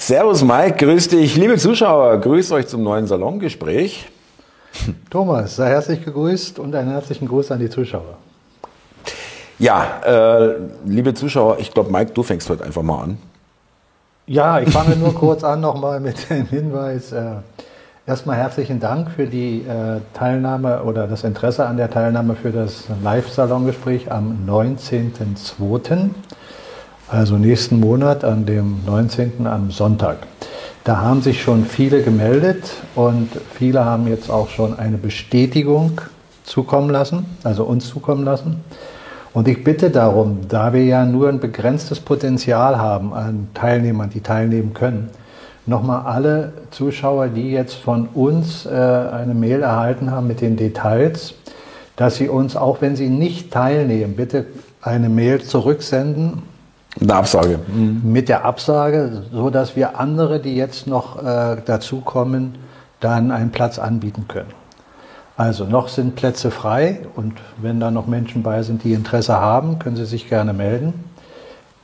Servus Mike, grüß dich. Liebe Zuschauer, grüßt euch zum neuen Salongespräch. Thomas, sei herzlich gegrüßt und einen herzlichen Gruß an die Zuschauer. Ja, äh, liebe Zuschauer, ich glaube, Mike, du fängst heute einfach mal an. Ja, ich fange nur kurz an nochmal mit dem Hinweis. Äh, erstmal herzlichen Dank für die äh, Teilnahme oder das Interesse an der Teilnahme für das Live-Salongespräch am 19.02 also nächsten Monat an dem 19. am Sonntag. Da haben sich schon viele gemeldet und viele haben jetzt auch schon eine Bestätigung zukommen lassen, also uns zukommen lassen. Und ich bitte darum, da wir ja nur ein begrenztes Potenzial haben an Teilnehmern, die teilnehmen können, nochmal alle Zuschauer, die jetzt von uns äh, eine Mail erhalten haben mit den Details, dass sie uns, auch wenn sie nicht teilnehmen, bitte eine Mail zurücksenden eine Absage. Mhm. Mit der Absage, so dass wir andere, die jetzt noch äh, dazukommen, dann einen Platz anbieten können. Also noch sind Plätze frei und wenn da noch Menschen bei sind, die Interesse haben, können sie sich gerne melden.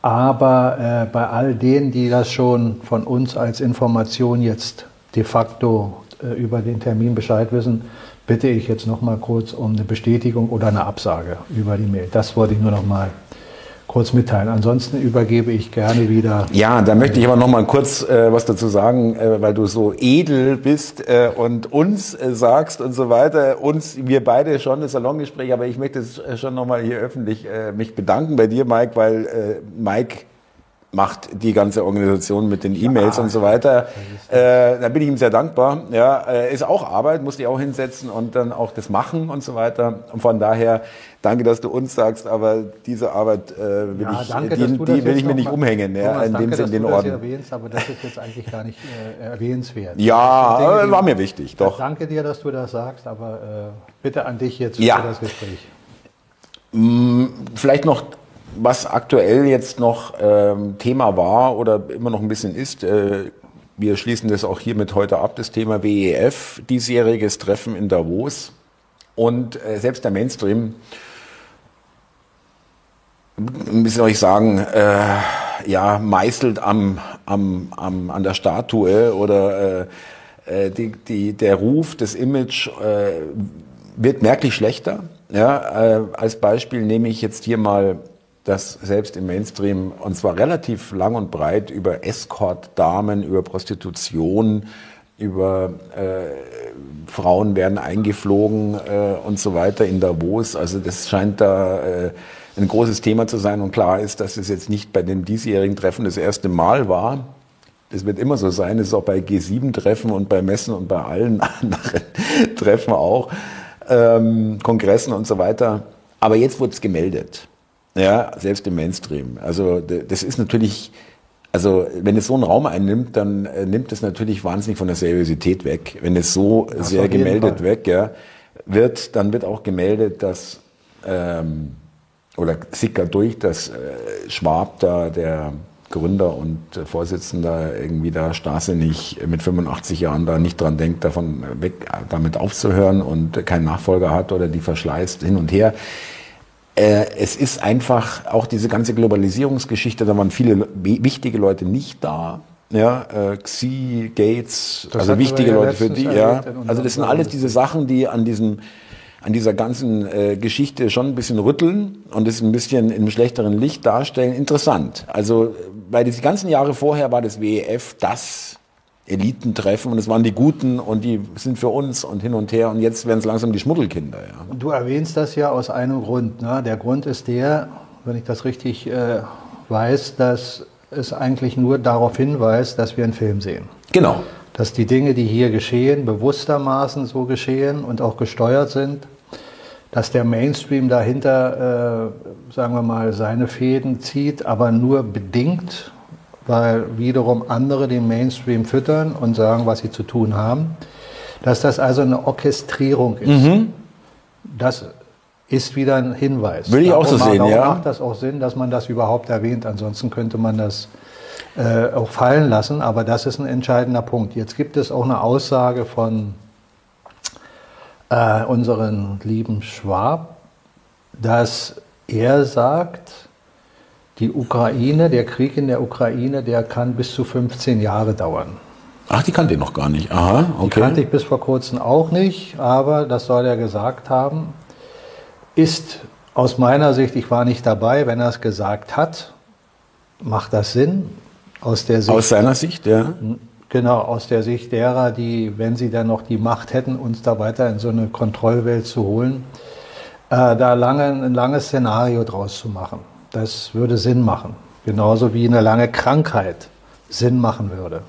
Aber äh, bei all denen, die das schon von uns als Information jetzt de facto äh, über den Termin Bescheid wissen, bitte ich jetzt noch mal kurz um eine Bestätigung oder eine Absage über die Mail. Das wollte ich nur noch mal kurz mitteilen. Ansonsten übergebe ich gerne wieder. Ja, da möchte ich aber noch mal kurz äh, was dazu sagen, äh, weil du so edel bist äh, und uns äh, sagst und so weiter. Uns, wir beide schon das Salongespräch, aber ich möchte äh, schon noch mal hier öffentlich äh, mich bedanken bei dir, Mike, weil äh, Mike macht die ganze Organisation mit den E-Mails ja, und so weiter. Äh, da bin ich ihm sehr dankbar. Ja, äh, ist auch Arbeit, musste ich auch hinsetzen und dann auch das machen und so weiter. Und von daher danke, dass du uns sagst, aber diese Arbeit äh, will ja, ich, danke, die, die will ich mir nicht umhängen. Ja, in dem Sinne den Orden. erwähnst, aber das ist jetzt eigentlich gar nicht äh, erwähnenswert. Ja, Dinge, war mir wichtig, doch. Danke dir, dass du das sagst, aber äh, bitte an dich jetzt für das Gespräch. Mm, vielleicht noch was aktuell jetzt noch ähm, Thema war oder immer noch ein bisschen ist, äh, wir schließen das auch hiermit heute ab, das Thema WEF, diesjähriges Treffen in Davos. Und äh, selbst der Mainstream, soll ich sagen, äh, ja, meißelt am, am, am, an der Statue oder äh, äh die, die, der Ruf, das Image äh, wird merklich schlechter. Ja, äh, als Beispiel nehme ich jetzt hier mal dass selbst im Mainstream, und zwar relativ lang und breit, über Escort-Damen, über Prostitution, über äh, Frauen werden eingeflogen äh, und so weiter in Davos. Also das scheint da äh, ein großes Thema zu sein. Und klar ist, dass es jetzt nicht bei dem diesjährigen Treffen das erste Mal war. Das wird immer so sein. Es ist auch bei G7-Treffen und bei Messen und bei allen anderen Treffen auch, ähm, Kongressen und so weiter. Aber jetzt wurde es gemeldet. Ja, selbst im Mainstream. Also das ist natürlich, also wenn es so einen Raum einnimmt, dann äh, nimmt es natürlich wahnsinnig von der Seriosität weg. Wenn es so das sehr gemeldet weg ja, wird, dann wird auch gemeldet, dass ähm, oder sickert durch, dass äh, Schwab da der Gründer und Vorsitzender irgendwie da starrsinnig mit 85 Jahren da nicht dran denkt, davon weg, damit aufzuhören und keinen Nachfolger hat oder die verschleißt hin und her. Äh, es ist einfach auch diese ganze Globalisierungsgeschichte, da waren viele wichtige Leute nicht da. Ja, äh, Xi, Gates, das also wichtige ja Leute für die, ja. Also das sind alles diese Sachen, die an diesem, an dieser ganzen äh, Geschichte schon ein bisschen rütteln und es ein bisschen in einem schlechteren Licht darstellen. Interessant. Also, weil die ganzen Jahre vorher war das WEF das Elitentreffen und es waren die Guten und die sind für uns und hin und her und jetzt werden es langsam die Schmuddelkinder. Ja. Du erwähnst das ja aus einem Grund. Ne? Der Grund ist der, wenn ich das richtig äh, weiß, dass es eigentlich nur darauf hinweist, dass wir einen Film sehen. Genau. Dass die Dinge, die hier geschehen, bewusstermaßen so geschehen und auch gesteuert sind. Dass der Mainstream dahinter, äh, sagen wir mal, seine Fäden zieht, aber nur bedingt weil wiederum andere den Mainstream füttern und sagen, was sie zu tun haben. Dass das also eine Orchestrierung ist. Mhm. Das ist wieder ein Hinweis. Will ich auch so sehen, ja. macht das auch Sinn, dass man das überhaupt erwähnt. Ansonsten könnte man das äh, auch fallen lassen. Aber das ist ein entscheidender Punkt. Jetzt gibt es auch eine Aussage von äh, unseren lieben Schwab, dass er sagt, Die Ukraine, der Krieg in der Ukraine, der kann bis zu 15 Jahre dauern. Ach, die kannte ich noch gar nicht. Aha, okay. Die kannte ich bis vor kurzem auch nicht, aber das soll er gesagt haben, ist aus meiner Sicht, ich war nicht dabei, wenn er es gesagt hat, macht das Sinn? Aus der Sicht. Aus seiner Sicht, ja. Genau, aus der Sicht derer, die, wenn sie dann noch die Macht hätten, uns da weiter in so eine Kontrollwelt zu holen, äh, da lange, ein langes Szenario draus zu machen. Das würde Sinn machen. Genauso wie eine lange Krankheit Sinn machen würde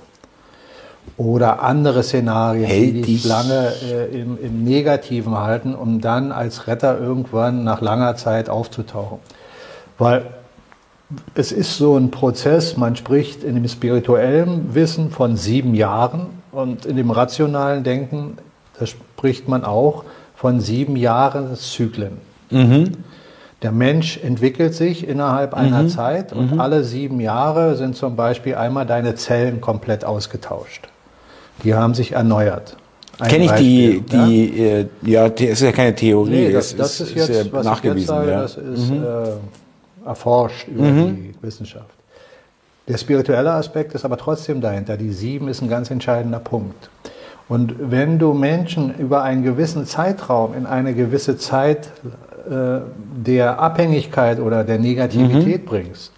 oder andere Szenarien, Hält die dich lange äh, im, im Negativen halten, um dann als Retter irgendwann nach langer Zeit aufzutauchen. Weil es ist so ein Prozess, man spricht in dem spirituellen Wissen von sieben Jahren und in dem rationalen Denken, da spricht man auch von sieben Jahreszyklen. Mhm. Der Mensch entwickelt sich innerhalb einer mhm. Zeit und mhm. alle sieben Jahre sind zum Beispiel einmal deine Zellen komplett ausgetauscht. Die haben sich erneuert. Kenne ich die, die, ja? Äh, ja, das ist ja keine Theorie, nee, das, das ist, jetzt, ist ja was nachgewiesen. Ich jetzt sage, ja. Das ist mhm. äh, erforscht über mhm. die Wissenschaft. Der spirituelle Aspekt ist aber trotzdem dahinter. Die sieben ist ein ganz entscheidender Punkt. Und wenn du Menschen über einen gewissen Zeitraum in eine gewisse Zeit äh, der Abhängigkeit oder der Negativität mhm. bringst,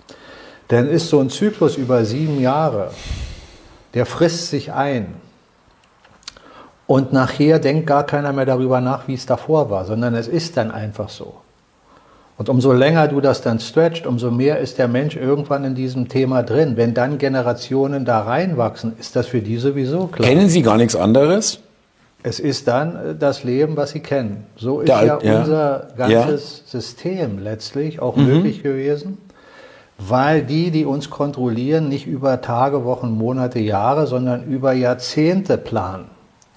dann ist so ein Zyklus über sieben Jahre, der frisst sich ein. Und nachher denkt gar keiner mehr darüber nach, wie es davor war, sondern es ist dann einfach so. Und umso länger du das dann stretcht, umso mehr ist der Mensch irgendwann in diesem Thema drin. Wenn dann Generationen da reinwachsen, ist das für die sowieso klar. Kennen Sie gar nichts anderes? Es ist dann äh, das Leben, was Sie kennen. So ist der, ja, ja, unser ganzes ja. System letztlich auch mhm. möglich gewesen, weil die, die uns kontrollieren, nicht über Tage, Wochen, Monate, Jahre, sondern über Jahrzehnte planen.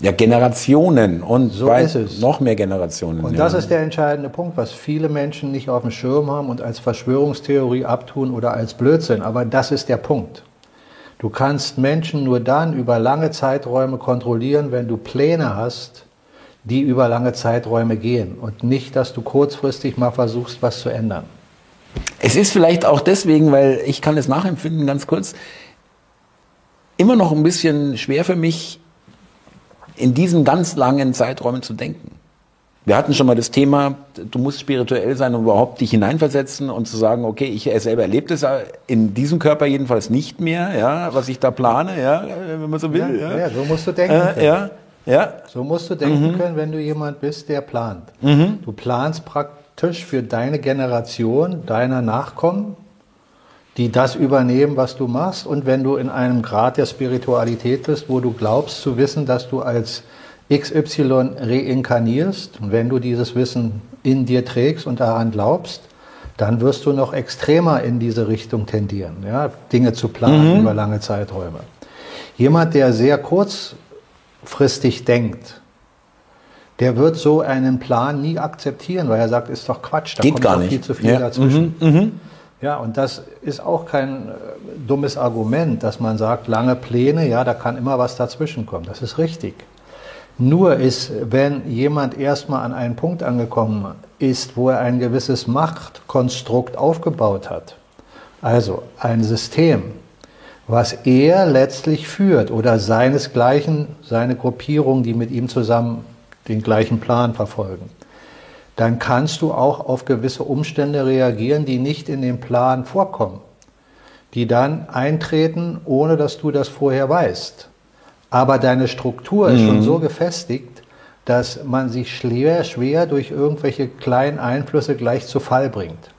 Ja, Generationen und so ist es. noch mehr Generationen. Und ja. das ist der entscheidende Punkt, was viele Menschen nicht auf dem Schirm haben und als Verschwörungstheorie abtun oder als Blödsinn. Aber das ist der Punkt. Du kannst Menschen nur dann über lange Zeiträume kontrollieren, wenn du Pläne hast, die über lange Zeiträume gehen und nicht, dass du kurzfristig mal versuchst, was zu ändern. Es ist vielleicht auch deswegen, weil ich kann es nachempfinden, ganz kurz, immer noch ein bisschen schwer für mich, in diesen ganz langen Zeiträumen zu denken. Wir hatten schon mal das Thema, du musst spirituell sein, um überhaupt dich hineinversetzen und zu sagen, okay, ich selber erlebe das in diesem Körper jedenfalls nicht mehr, ja, was ich da plane, ja, wenn man so will. Ja, ja. ja so musst du denken. Äh, ja, ja. So musst du denken mhm. können, wenn du jemand bist, der plant. Mhm. Du planst praktisch für deine Generation, deiner Nachkommen, die das übernehmen, was du machst. Und wenn du in einem Grad der Spiritualität bist, wo du glaubst zu wissen, dass du als XY reinkarnierst, und wenn du dieses Wissen in dir trägst und daran glaubst, dann wirst du noch extremer in diese Richtung tendieren, ja, Dinge zu planen mhm. über lange Zeiträume. Jemand, der sehr kurzfristig denkt, der wird so einen Plan nie akzeptieren, weil er sagt, ist doch Quatsch, da Geht kommt doch viel zu viel ja. dazwischen. Mhm. Mhm. Ja, und das ist auch kein äh, dummes Argument, dass man sagt, lange Pläne, ja, da kann immer was dazwischen kommen. Das ist richtig. Nur ist, wenn jemand erstmal an einen Punkt angekommen ist, wo er ein gewisses Machtkonstrukt aufgebaut hat, also ein System, was er letztlich führt oder seinesgleichen, seine Gruppierung, die mit ihm zusammen den gleichen Plan verfolgen, dann kannst du auch auf gewisse Umstände reagieren, die nicht in dem Plan vorkommen, die dann eintreten, ohne dass du das vorher weißt. Aber deine Struktur ist mhm. schon so gefestigt, dass man sich schwer, schwer durch irgendwelche kleinen Einflüsse gleich zu Fall bringt.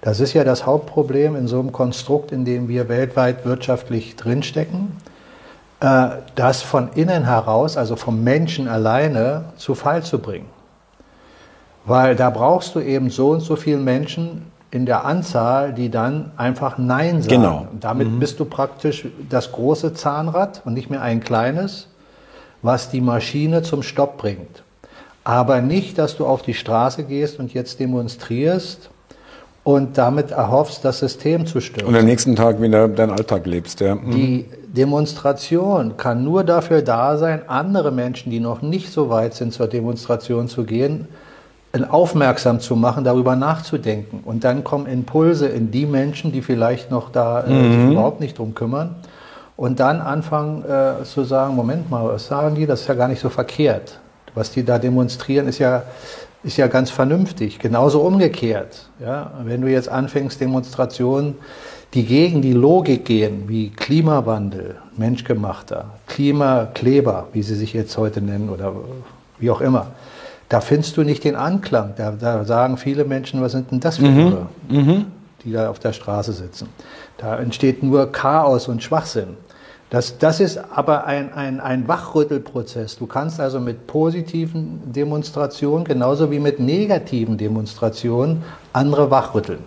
Das ist ja das Hauptproblem in so einem Konstrukt, in dem wir weltweit wirtschaftlich drinstecken, äh, das von innen heraus, also vom Menschen alleine, zu Fall zu bringen. Weil da brauchst du eben so und so viele Menschen in der Anzahl, die dann einfach Nein sagen. Genau. Und damit mhm. bist du praktisch das große Zahnrad und nicht mehr ein kleines, was die Maschine zum Stopp bringt. Aber nicht, dass du auf die Straße gehst und jetzt demonstrierst und damit erhoffst, das System zu stürzen. Und am nächsten Tag wieder deinen Alltag lebst. Ja. Mhm. Die Demonstration kann nur dafür da sein, andere Menschen, die noch nicht so weit sind, zur Demonstration zu gehen, aufmerksam zu machen, darüber nachzudenken. Und dann kommen Impulse in die Menschen, die vielleicht noch da äh, sich Mhm. überhaupt nicht drum kümmern. Und dann anfangen äh, zu sagen, Moment mal, was sagen die? Das ist ja gar nicht so verkehrt. Was die da demonstrieren, ist ja, ist ja ganz vernünftig. Genauso umgekehrt. Ja? Wenn du jetzt anfängst, Demonstrationen, die gegen die Logik gehen, wie Klimawandel, menschgemachter, Klimakleber, wie sie sich jetzt heute nennen oder wie auch immer, da findest du nicht den Anklang. Da, da sagen viele Menschen, was sind denn das für Irre, die da auf der Straße sitzen. Da entsteht nur Chaos und Schwachsinn. Das, das ist aber ein, ein, ein Wachrüttelprozess. Du kannst also mit positiven Demonstrationen genauso wie mit negativen Demonstrationen andere wachrütteln.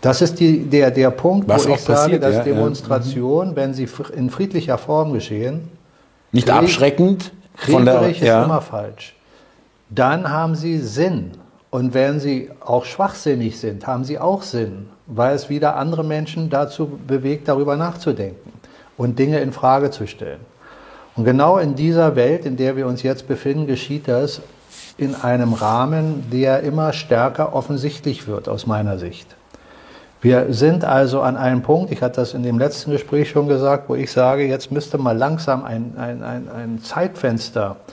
Das ist die, der, der Punkt, Was wo ich sage, passiert, dass ja, ja. Demonstrationen, wenn sie in friedlicher Form geschehen, Nicht Krieg- abschreckend von der, ist ja. immer falsch. Dann haben sie Sinn. Und wenn sie auch schwachsinnig sind, haben sie auch Sinn, weil es wieder andere Menschen dazu bewegt, darüber nachzudenken und Dinge in Frage zu stellen. Und genau in dieser Welt, in der wir uns jetzt befinden, geschieht das in einem Rahmen, der immer stärker offensichtlich wird, aus meiner Sicht. Wir sind also an einem Punkt, ich hatte das in dem letzten Gespräch schon gesagt, wo ich sage, jetzt müsste mal langsam ein, ein, ein, ein Zeitfenster äh,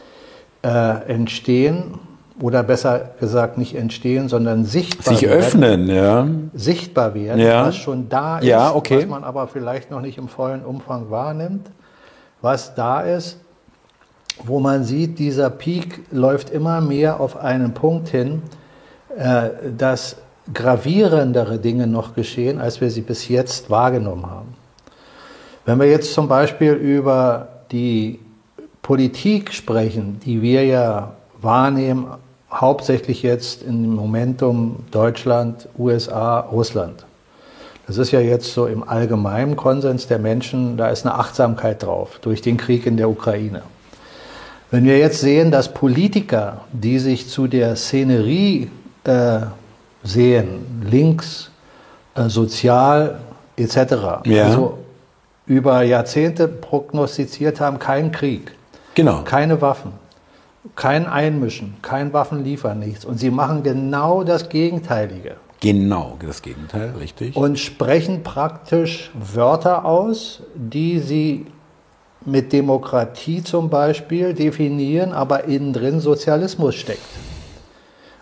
entstehen, oder besser gesagt nicht entstehen, sondern sichtbar Sich werden, öffnen, ja. sichtbar werden, Ja. was schon da ist, Ja, okay. was man aber vielleicht noch nicht im vollen Umfang wahrnimmt, was da ist, wo man sieht, dieser Peak läuft immer mehr auf einen Punkt hin, äh, dass gravierendere Dinge noch geschehen, als wir sie bis jetzt wahrgenommen haben. Wenn wir jetzt zum Beispiel über die Politik sprechen, die wir ja wahrnehmen, hauptsächlich jetzt im Momentum Deutschland, USA, Russland. Das ist ja jetzt so im allgemeinen Konsens der Menschen, da ist eine Achtsamkeit drauf durch den Krieg in der Ukraine. Wenn wir jetzt sehen, dass Politiker, die sich zu der Szenerie äh, sehen, links, äh, sozial etc., Ja. also über Jahrzehnte prognostiziert haben, keinen Krieg, Genau. keine Waffen, kein Einmischen, kein Waffenliefern, nichts. Und sie machen genau das Gegenteilige Genau, das Gegenteil, richtig. und sprechen praktisch Wörter aus, die sie mit Demokratie zum Beispiel definieren, aber innen drin Sozialismus steckt.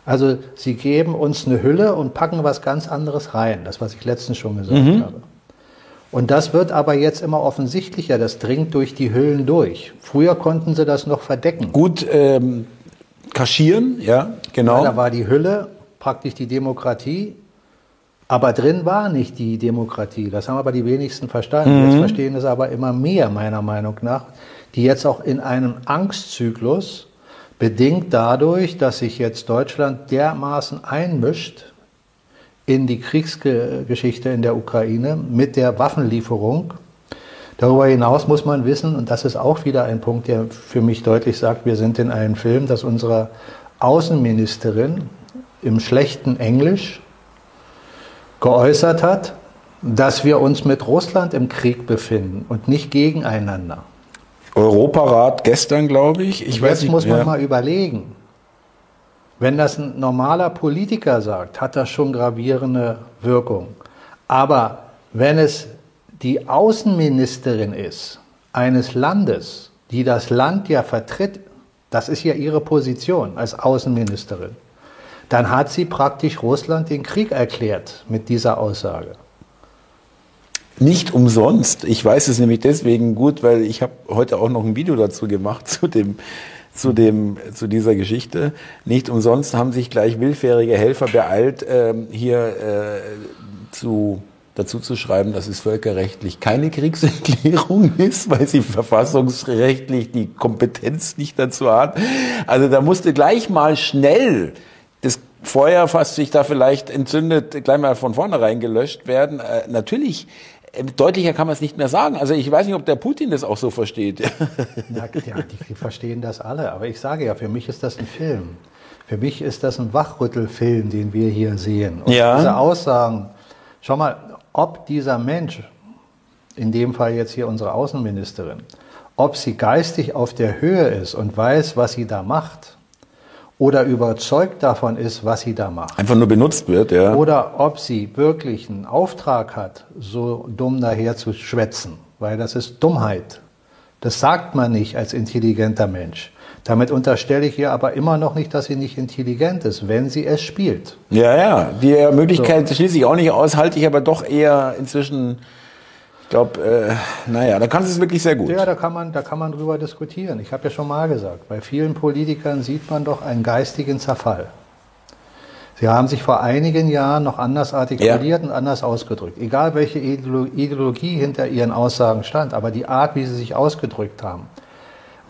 Also sie geben uns eine Hülle und packen was ganz anderes rein, das was ich letztens schon gesagt habe. Und das wird aber jetzt immer offensichtlicher, das dringt durch die Hüllen durch. Früher konnten sie das noch verdecken. Gut ähm, kaschieren, ja, genau. Da war die Hülle praktisch die Demokratie, aber drin war nicht die Demokratie. Das haben aber die wenigsten verstanden. Jetzt verstehen es aber immer mehr, meiner Meinung nach, die jetzt auch in einem Angstzyklus, bedingt dadurch, dass sich jetzt Deutschland dermaßen einmischt in die Kriegsgeschichte in der Ukraine mit der Waffenlieferung. Darüber hinaus muss man wissen, und das ist auch wieder ein Punkt, der für mich deutlich sagt, wir sind in einem Film, dass unsere Außenministerin im schlechten Englisch geäußert hat, dass wir uns mit Russland im Krieg befinden und nicht gegeneinander. Europarat gestern, glaube ich. Ich weiß Jetzt nicht, muss man ja. mal überlegen, wenn das ein normaler Politiker sagt, hat das schon gravierende Wirkung. Aber wenn es die Außenministerin ist eines Landes, die das Land ja vertritt, das ist ja ihre Position als Außenministerin, dann hat sie praktisch Russland den Krieg erklärt mit dieser Aussage. Nicht umsonst. Ich weiß es nämlich deswegen gut, weil ich habe heute auch noch ein Video dazu gemacht zu dem zu dem zu dieser Geschichte. Nicht umsonst haben sich gleich willfährige Helfer beeilt, ähm, hier äh, zu dazu zu schreiben, dass es völkerrechtlich keine Kriegserklärung ist, weil sie verfassungsrechtlich die Kompetenz nicht dazu hat. Also da musste gleich mal schnell das Feuer, was sich da vielleicht entzündet, gleich mal von vornherein gelöscht werden. Äh, natürlich, äh, deutlicher kann man es nicht mehr sagen. Also ich weiß nicht, ob der Putin das auch so versteht. Na, ja, die verstehen das alle. Aber ich sage ja, für mich ist das ein Film. Für mich ist das ein Wachrüttelfilm, den wir hier sehen. Und Ja. diese Aussagen, schau mal, ob dieser Mensch, in dem Fall jetzt hier unsere Außenministerin, ob sie geistig auf der Höhe ist und weiß, was sie da macht, oder überzeugt davon ist, was sie da macht. Einfach nur benutzt wird, ja. Oder ob sie wirklich einen Auftrag hat, so dumm daher zu schwätzen, weil das ist Dummheit. Das sagt man nicht als intelligenter Mensch. Damit unterstelle ich ihr aber immer noch nicht, dass sie nicht intelligent ist, wenn sie es spielt. Ja, ja. Die Möglichkeit so. schließe ich auch nicht aus, halte ich aber doch eher inzwischen. Ich glaube, äh, naja, da kannst du es wirklich sehr gut. Ja, da kann man, da kann man drüber diskutieren. Ich habe ja schon mal gesagt, bei vielen Politikern sieht man doch einen geistigen Zerfall. Sie haben sich vor einigen Jahren noch anders artikuliert ja. und anders ausgedrückt. Egal welche Ideologie hinter ihren Aussagen stand, aber die Art, wie sie sich ausgedrückt haben,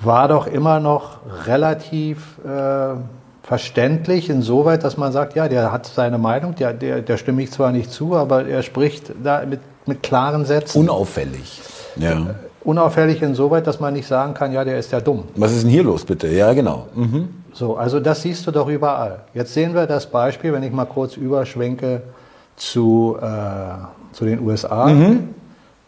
war doch immer noch relativ äh, verständlich, insoweit, dass man sagt, ja, der hat seine Meinung, der, der, der stimme ich zwar nicht zu, aber er spricht da mit, mit klaren Sätzen. Unauffällig. Ja. Unauffällig insoweit, dass man nicht sagen kann, ja, der ist ja dumm. Was ist denn hier los, bitte? Ja, genau. Mhm. So, also das siehst du doch überall. Jetzt sehen wir das Beispiel, wenn ich mal kurz überschwenke zu, äh, zu den USA. Mhm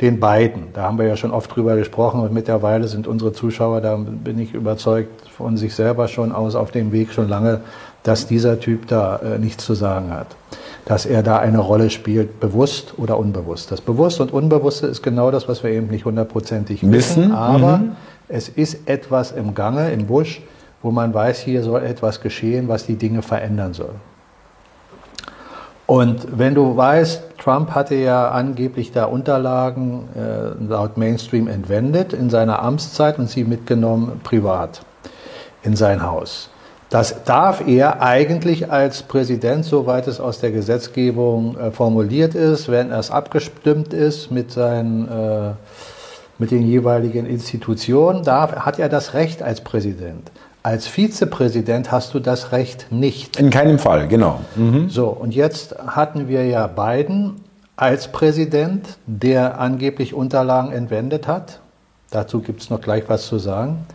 den beiden. Da haben wir ja schon oft drüber gesprochen und mittlerweile sind unsere Zuschauer, da bin ich überzeugt von sich selber schon aus auf dem Weg schon lange, dass dieser Typ da äh, nichts zu sagen hat. Dass er da eine Rolle spielt, bewusst oder unbewusst. Das Bewusste und Unbewusste ist genau das, was wir eben nicht hundertprozentig wissen, wissen. aber mhm. es ist etwas im Gange, im Busch, wo man weiß, hier soll etwas geschehen, was die Dinge verändern soll. Und wenn du weißt, Trump hatte ja angeblich da Unterlagen äh, laut Mainstream entwendet in seiner Amtszeit und sie mitgenommen privat in sein Haus. Das darf er eigentlich als Präsident, soweit es aus der Gesetzgebung äh, formuliert ist, wenn es abgestimmt ist mit seinen äh, mit den jeweiligen Institutionen, darf, hat er das Recht als Präsident. Als Vizepräsident hast du das Recht nicht. In keinem Fall, genau. Mhm. So, und jetzt hatten wir ja Biden als Präsident, der angeblich Unterlagen entwendet hat. Dazu gibt es noch gleich was zu sagen.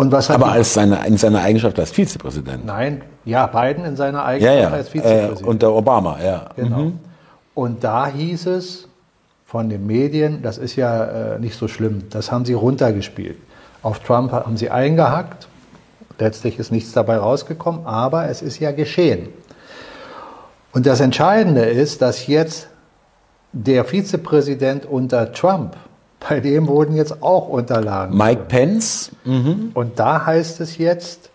Und was Aber als seine, in seiner Eigenschaft als Vizepräsident? Nein, ja, Biden in seiner Eigenschaft ja, ja. als Vizepräsident. Äh, unter Obama, ja. Genau. Mhm. Und da hieß es von den Medien, das ist ja äh, nicht so schlimm, das haben sie runtergespielt. Auf Trump haben sie eingehackt. Letztlich ist nichts dabei rausgekommen, aber es ist ja geschehen. Und das Entscheidende ist, dass jetzt der Vizepräsident unter Trump, bei dem wurden jetzt auch Unterlagen. Mike Pence. Mhm. Und da heißt es jetzt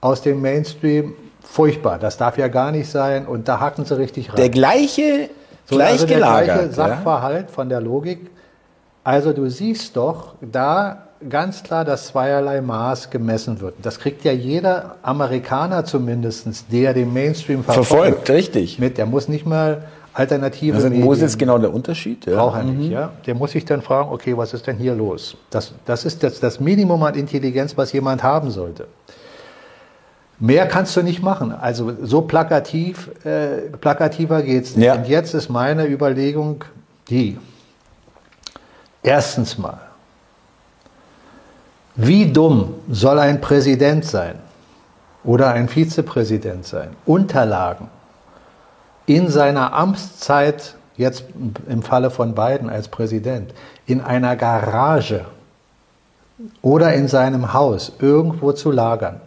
aus dem Mainstream, furchtbar, das darf ja gar nicht sein. Und da hacken sie richtig rein. Der gleiche, so, gleich also der gleiche Sachverhalt ja? von der Logik. Also du siehst doch, da ganz klar, dass zweierlei Maß gemessen wird. Das kriegt ja jeder Amerikaner zumindest, der den Mainstream verfolgt. Verfolgt, richtig. Mit, der muss nicht mal Alternative. Also wo ist jetzt genau der Unterschied? Ja. Braucht er mhm. nicht, ja. Der muss sich dann fragen, okay, was ist denn hier los? Das, das ist das, das Minimum an Intelligenz, was jemand haben sollte. Mehr kannst du nicht machen. Also so plakativ, äh, plakativer geht's nicht. Ja. Und jetzt ist meine Überlegung die. Erstens mal, wie dumm soll ein Präsident sein oder ein Vizepräsident sein? Unterlagen in seiner Amtszeit, jetzt im Falle von Biden als Präsident, in einer Garage oder in seinem Haus irgendwo zu lagern,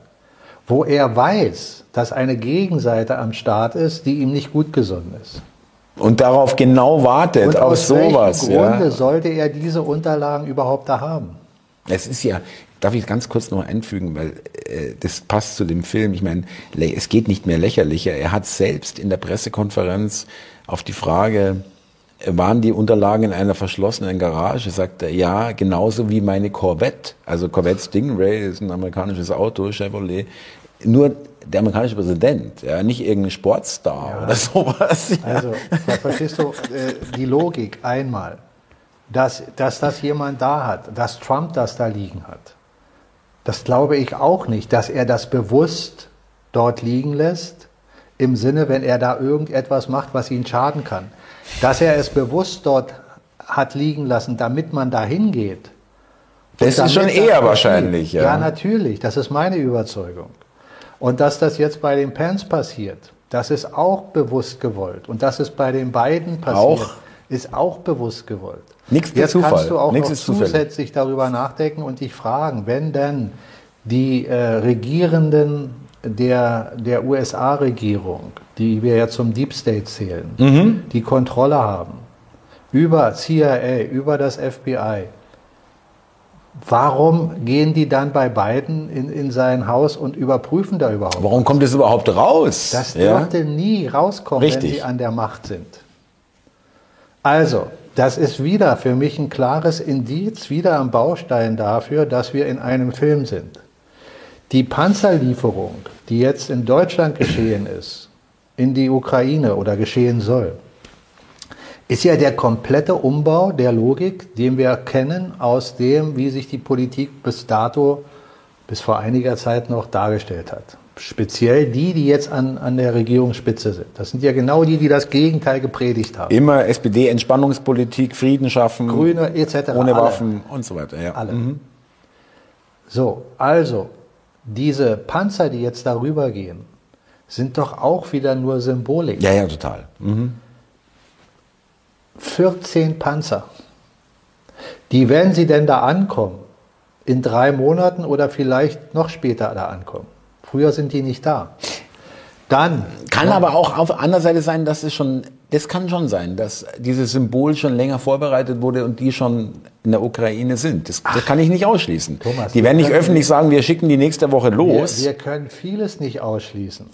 wo er weiß, dass eine Gegenseite am Start ist, die ihm nicht gut gesonnen ist. Und darauf genau wartet, Und auf aus sowas. Welchem Grunde ja. sollte er diese Unterlagen überhaupt da haben? Es ist ja, darf ich ganz kurz noch einfügen, weil äh, das passt zu dem Film. Ich meine, es geht nicht mehr lächerlicher. Er hat selbst in der Pressekonferenz auf die Frage, äh, waren die Unterlagen in einer verschlossenen Garage? Sagt er, ja, genauso wie meine Corvette. Also Corvette Stingray ist ein amerikanisches Auto, Chevrolet. Nur der amerikanische Präsident, ja, nicht irgendein Sportstar ja. oder sowas. Ja. Also, verstehst du äh, die Logik einmal? dass, dass das jemand da hat, dass Trump das da liegen hat. Das glaube ich auch nicht, dass er das bewusst dort liegen lässt, im Sinne, wenn er da irgendetwas macht, was ihn schaden kann. Dass er es bewusst dort hat liegen lassen, damit man da hingeht. Das ist schon eher wahrscheinlich, ja. Ja, natürlich, das ist meine Überzeugung. Und dass das jetzt bei den Pence passiert, das ist auch bewusst gewollt. Und dass es bei den beiden passiert, auch. ist auch bewusst gewollt. Nichts Jetzt Zufall. kannst du auch Nichts noch zusätzlich darüber nachdenken und dich fragen, wenn denn die äh, regierenden der, der USA-Regierung, die wir ja zum Deep State zählen, die Kontrolle haben über CIA, über das FBI, warum gehen die dann bei Biden in, in sein Haus und überprüfen da überhaupt? Warum kommt es überhaupt raus? Das Ja? dürfte nie rauskommen, wenn Richtig. sie an der Macht sind. Also, das ist wieder für mich ein klares Indiz, wieder ein Baustein dafür, dass wir in einem Film sind. Die Panzerlieferung, die jetzt in Deutschland geschehen ist, in die Ukraine oder geschehen soll, ist ja der komplette Umbau der Logik, den wir kennen aus dem, wie sich die Politik bis dato, bis vor einiger Zeit noch dargestellt hat. Speziell die, die jetzt an, an der Regierungsspitze sind. Das sind ja genau die, die das Gegenteil gepredigt haben. Immer SPD, Entspannungspolitik, Frieden schaffen, Grüne etc. ohne. Waffen und so weiter. Ja. Alle. So, also, diese Panzer, die jetzt darüber gehen, sind doch auch wieder nur Symbolik. ja, ja, total. Mhm. 14 Panzer. Die werden sie denn da ankommen? In drei Monaten oder vielleicht noch später da ankommen? Früher sind die nicht da. Dann Kann aber auch auf anderer Seite sein, dass es schon, das kann schon sein, dass dieses Symbol schon länger vorbereitet wurde und die schon in der Ukraine sind. Das, das kann ich nicht ausschließen. Thomas, die werden nicht öffentlich sagen, wir schicken die nächste Woche los. Wir, wir können vieles nicht ausschließen.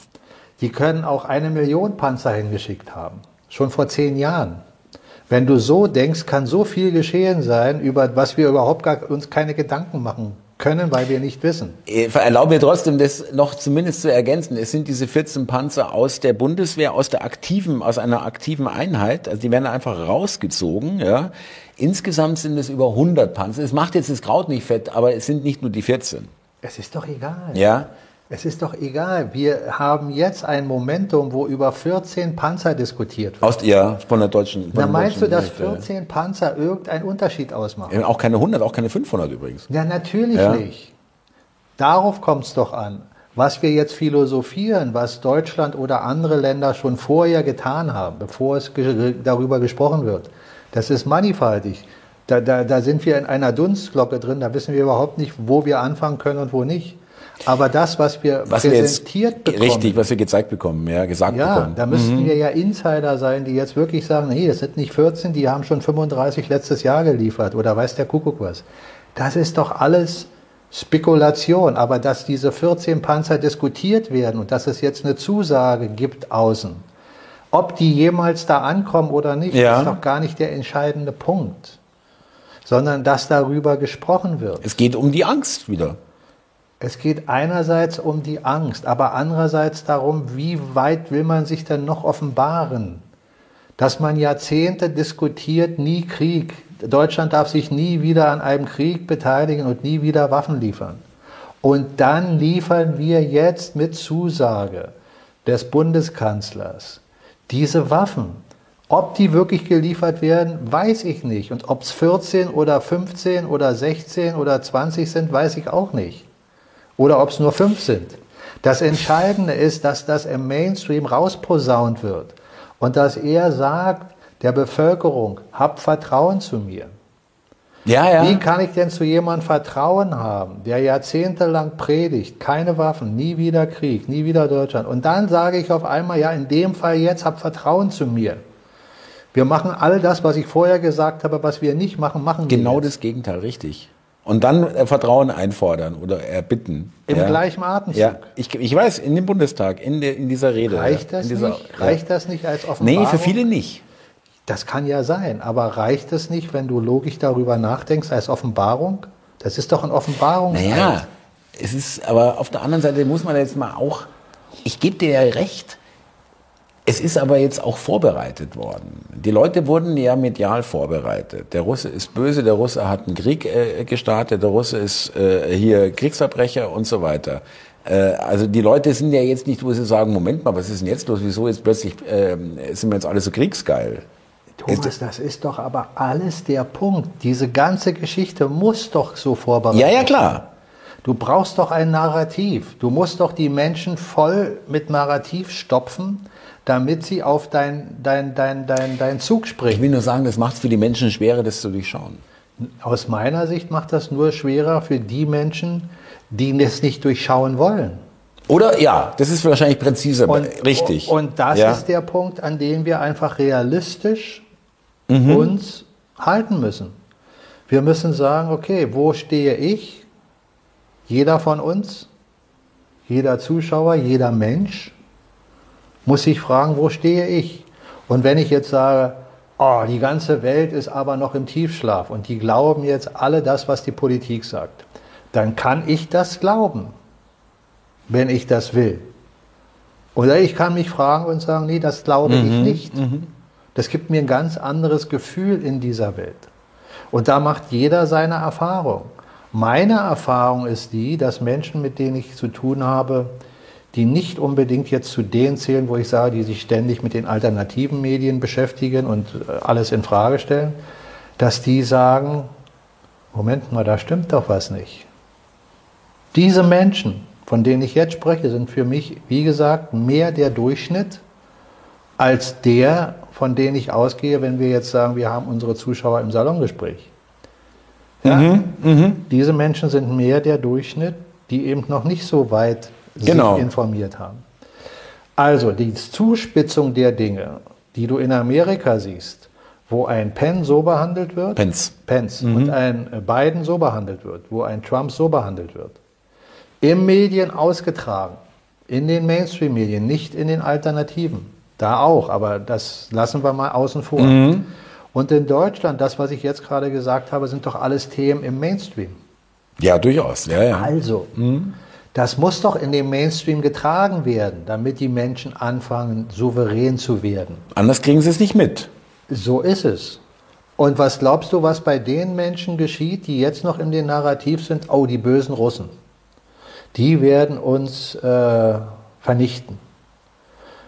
Die können auch eine Million Panzer hingeschickt haben. Schon vor zehn Jahren. Wenn du so denkst, kann so viel geschehen sein, über was wir überhaupt gar, uns keine Gedanken machen können, weil wir nicht wissen. Erlaube mir trotzdem, das noch zumindest zu ergänzen. Es sind diese 14 Panzer aus der Bundeswehr, aus der aktiven, aus einer aktiven Einheit. Also die werden einfach rausgezogen. Ja. Insgesamt sind es über 100 Panzer. Es macht jetzt das Kraut nicht fett, aber es sind nicht nur die 14. Es ist doch egal. Ja. Es ist doch egal. Wir haben jetzt ein Momentum, wo über 14 Panzer diskutiert wird. Aus, ja, von der deutschen. Von Na, meinst du, deutschen dass Hälfte, ja. 14 Panzer irgendeinen Unterschied ausmachen? Auch keine 100, auch keine 500 übrigens. Ja, natürlich Ja. nicht. Darauf kommt es doch an. Was wir jetzt philosophieren, was Deutschland oder andere Länder schon vorher getan haben, bevor es darüber gesprochen wird, das ist mannigfaltig. Da, da, da sind wir in einer Dunstglocke drin, da wissen wir überhaupt nicht, wo wir anfangen können und wo nicht. Aber das, was wir Was wir jetzt, präsentiert bekommen, richtig, was wir gezeigt bekommen, ja, gesagt ja, bekommen. da müssten wir ja Insider sein, die jetzt wirklich sagen, nee, das sind nicht 14, die haben schon 35 letztes Jahr geliefert oder weiß der Kuckuck was. Das ist doch alles Spekulation, aber dass diese 14 Panzer diskutiert werden und dass es jetzt eine Zusage gibt außen, ob die jemals da ankommen oder nicht, Ja. ist doch gar nicht der entscheidende Punkt, sondern dass darüber gesprochen wird. Es geht um die Angst wieder. Es geht einerseits um die Angst, aber andererseits darum, wie weit will man sich denn noch offenbaren? Dass man Jahrzehnte diskutiert, nie Krieg. Deutschland darf sich nie wieder an einem Krieg beteiligen und nie wieder Waffen liefern. Und dann liefern wir jetzt mit Zusage des Bundeskanzlers diese Waffen. Ob die wirklich geliefert werden, weiß ich nicht. Und ob es 14 oder 15 oder 16 oder 20 sind, weiß ich auch nicht oder ob es nur fünf sind. Das Entscheidende ist, dass das im Mainstream rausposaunt wird und dass er sagt der Bevölkerung, habt Vertrauen zu mir. Ja, ja. Wie kann ich denn zu jemandem Vertrauen haben, der jahrzehntelang predigt, keine Waffen, nie wieder Krieg, nie wieder Deutschland. Und dann sage ich auf einmal, ja, in dem Fall jetzt, habt Vertrauen zu mir. Wir machen all das, was ich vorher gesagt habe, was wir nicht machen, machen wir Genau das Gegenteil, richtig. Und dann äh, Vertrauen einfordern oder erbitten. Im ja. gleichen Atemzug. Ja, ich, ich weiß, in dem Bundestag, in, der, in dieser Rede. Reicht das dieser, nicht? Reicht das nicht als. Offenbarung? Nee, für viele nicht. Das kann ja sein, aber reicht es nicht, wenn du logisch darüber nachdenkst, als Offenbarung? Das ist doch ein Offenbarungseid. Naja, es ist, aber auf der anderen Seite muss man jetzt mal auch, ich gebe dir ja recht, es ist aber jetzt auch vorbereitet worden. Die Leute wurden ja medial vorbereitet. Der Russe ist böse, der Russe hat einen Krieg äh, gestartet, der Russe ist äh, hier Kriegsverbrecher und so weiter. Äh, also die Leute sind ja jetzt nicht, wo sie sagen, Moment mal, was ist denn jetzt los? Wieso jetzt plötzlich ähm, sind wir jetzt alle so kriegsgeil? Thomas, das ist doch aber alles der Punkt. Diese ganze Geschichte muss doch so vorbereitet Ja, ja, klar. Du brauchst doch ein Narrativ. Du musst doch die Menschen voll mit Narrativ stopfen, damit sie auf dein, dein, dein, dein, dein Zug Ich springen. will nur sagen, das macht es für die Menschen schwerer, das zu durchschauen. Aus meiner Sicht macht das nur schwerer für die Menschen, die es nicht durchschauen wollen. Oder ja, das ist wahrscheinlich präziser, Und, richtig. Und das ja. ist der Punkt, an dem wir einfach realistisch Mhm. uns halten müssen. Wir müssen sagen, okay, wo stehe ich? Jeder von uns, jeder Zuschauer, jeder Mensch muss sich fragen, wo stehe ich? Und wenn ich jetzt sage, oh, die ganze Welt ist aber noch im Tiefschlaf und die glauben jetzt alle das, was die Politik sagt, dann kann ich das glauben, wenn ich das will. Oder ich kann mich fragen und sagen, nee, das glaube ich nicht. Das gibt mir ein ganz anderes Gefühl in dieser Welt. Und da macht jeder seine Erfahrung. Meine Erfahrung ist die, dass Menschen, mit denen ich zu tun habe, die nicht unbedingt jetzt zu denen zählen, wo ich sage, die sich ständig mit den alternativen Medien beschäftigen und äh, alles in Frage stellen, dass die sagen, Moment mal, da stimmt doch was nicht. Diese Menschen, von denen ich jetzt spreche, sind für mich, wie gesagt, mehr der Durchschnitt als der, von denen ich ausgehe, wenn wir jetzt sagen, wir haben unsere Zuschauer im Salongespräch. Ja? Diese Menschen sind mehr der Durchschnitt, die eben noch nicht so weit Genau. sich informiert haben. Also die Zuspitzung der Dinge, die du in Amerika siehst, wo ein Penn so behandelt wird, Pence. Pence und ein Biden so behandelt wird, wo ein Trump so behandelt wird, im Medien ausgetragen, in den Mainstream-Medien, nicht in den Alternativen. Da auch, aber das lassen wir mal außen vor. Und in Deutschland, das, was ich jetzt gerade gesagt habe, sind doch alles Themen im Mainstream. Ja, durchaus. Ja, ja. Also, das muss doch in dem Mainstream getragen werden, damit die Menschen anfangen, souverän zu werden. Anders kriegen sie es nicht mit. So ist es. Und was glaubst du, was bei den Menschen geschieht, die jetzt noch in dem Narrativ sind, oh, die bösen Russen, die werden uns äh, vernichten.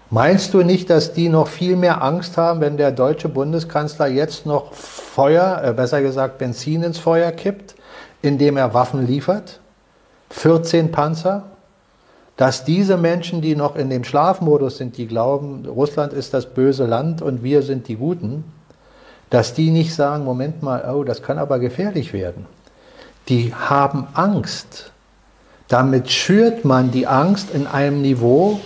Meinst du nicht, dass die noch viel mehr Angst haben, wenn der deutsche Bundeskanzler jetzt noch Feuer, äh, besser gesagt Benzin ins Feuer kippt, indem er Waffen liefert? 14 Panzer? Dass diese Menschen, die noch in dem Schlafmodus sind, die glauben, Russland ist das böse Land und wir sind die Guten, dass die nicht sagen, Moment mal, oh, das kann aber gefährlich werden. Die haben Angst. Damit schürt man die Angst in einem Niveau,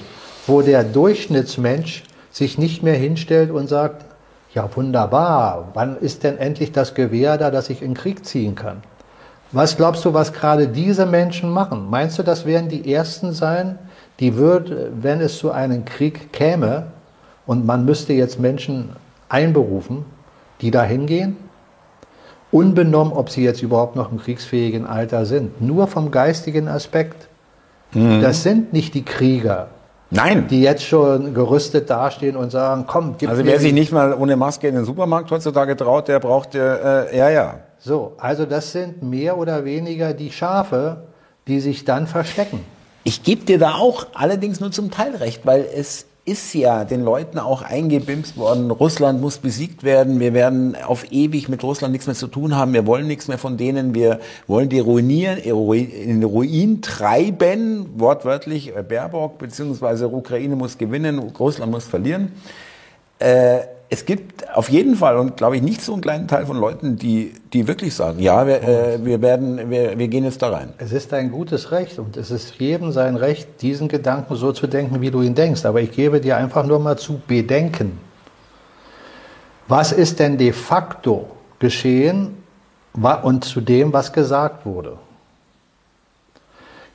wo der Durchschnittsmensch sich nicht mehr hinstellt und sagt, ja wunderbar, wann ist denn endlich das Gewehr da, dass ich in Krieg ziehen kann? Was glaubst du, was gerade diese Menschen machen? Meinst du, das werden die Ersten sein, die würden, wenn es zu einem Krieg käme und man müsste jetzt Menschen einberufen, die da hingehen? Unbenommen, ob sie jetzt überhaupt noch im kriegsfähigen Alter sind. Nur vom geistigen Aspekt. Das sind nicht die Krieger, Nein. die jetzt schon gerüstet dastehen und sagen, komm, gib Also mir wer sich nicht mal ohne Maske in den Supermarkt heutzutage traut, der braucht äh, ja, ja. So, also das sind mehr oder weniger die Schafe, die sich dann verstecken. Ich gebe dir da auch allerdings nur zum Teil recht, weil es ist ja den Leuten auch eingebimst worden, Russland muss besiegt werden, wir werden auf ewig mit Russland nichts mehr zu tun haben, wir wollen nichts mehr von denen, wir wollen die ruinieren, Ruin- in Ruin treiben, wortwörtlich äh, Baerbock, beziehungsweise Ukraine muss gewinnen, Russland muss verlieren. Äh, es gibt auf jeden Fall und glaube ich nicht so einen kleinen Teil von Leuten, die, die wirklich sagen, ja, wir, äh, wir werden, wir, wir gehen jetzt da rein. Es ist ein gutes Recht und es ist jedem sein Recht, diesen Gedanken so zu denken, wie du ihn denkst. Aber ich gebe dir einfach nur mal zu bedenken. Was ist denn de facto geschehen und zu dem, was gesagt wurde?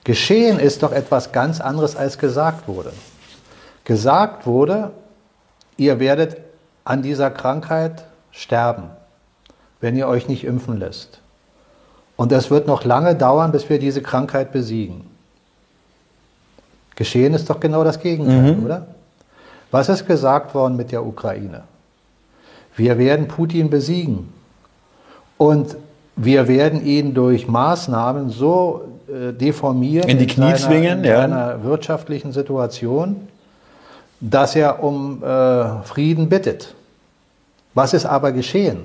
Geschehen ist doch etwas ganz anderes, als gesagt wurde. Gesagt wurde, ihr werdet an dieser Krankheit sterben, wenn ihr euch nicht impfen lässt. Und es wird noch lange dauern, bis wir diese Krankheit besiegen. Geschehen ist doch genau das Gegenteil, oder? Was ist gesagt worden mit der Ukraine? Wir werden Putin besiegen. Und wir werden ihn durch Maßnahmen so äh, deformieren In die Knie seiner, zwingen, in ja. seiner wirtschaftlichen Situation, dass er um äh, Frieden bittet. Was ist aber geschehen?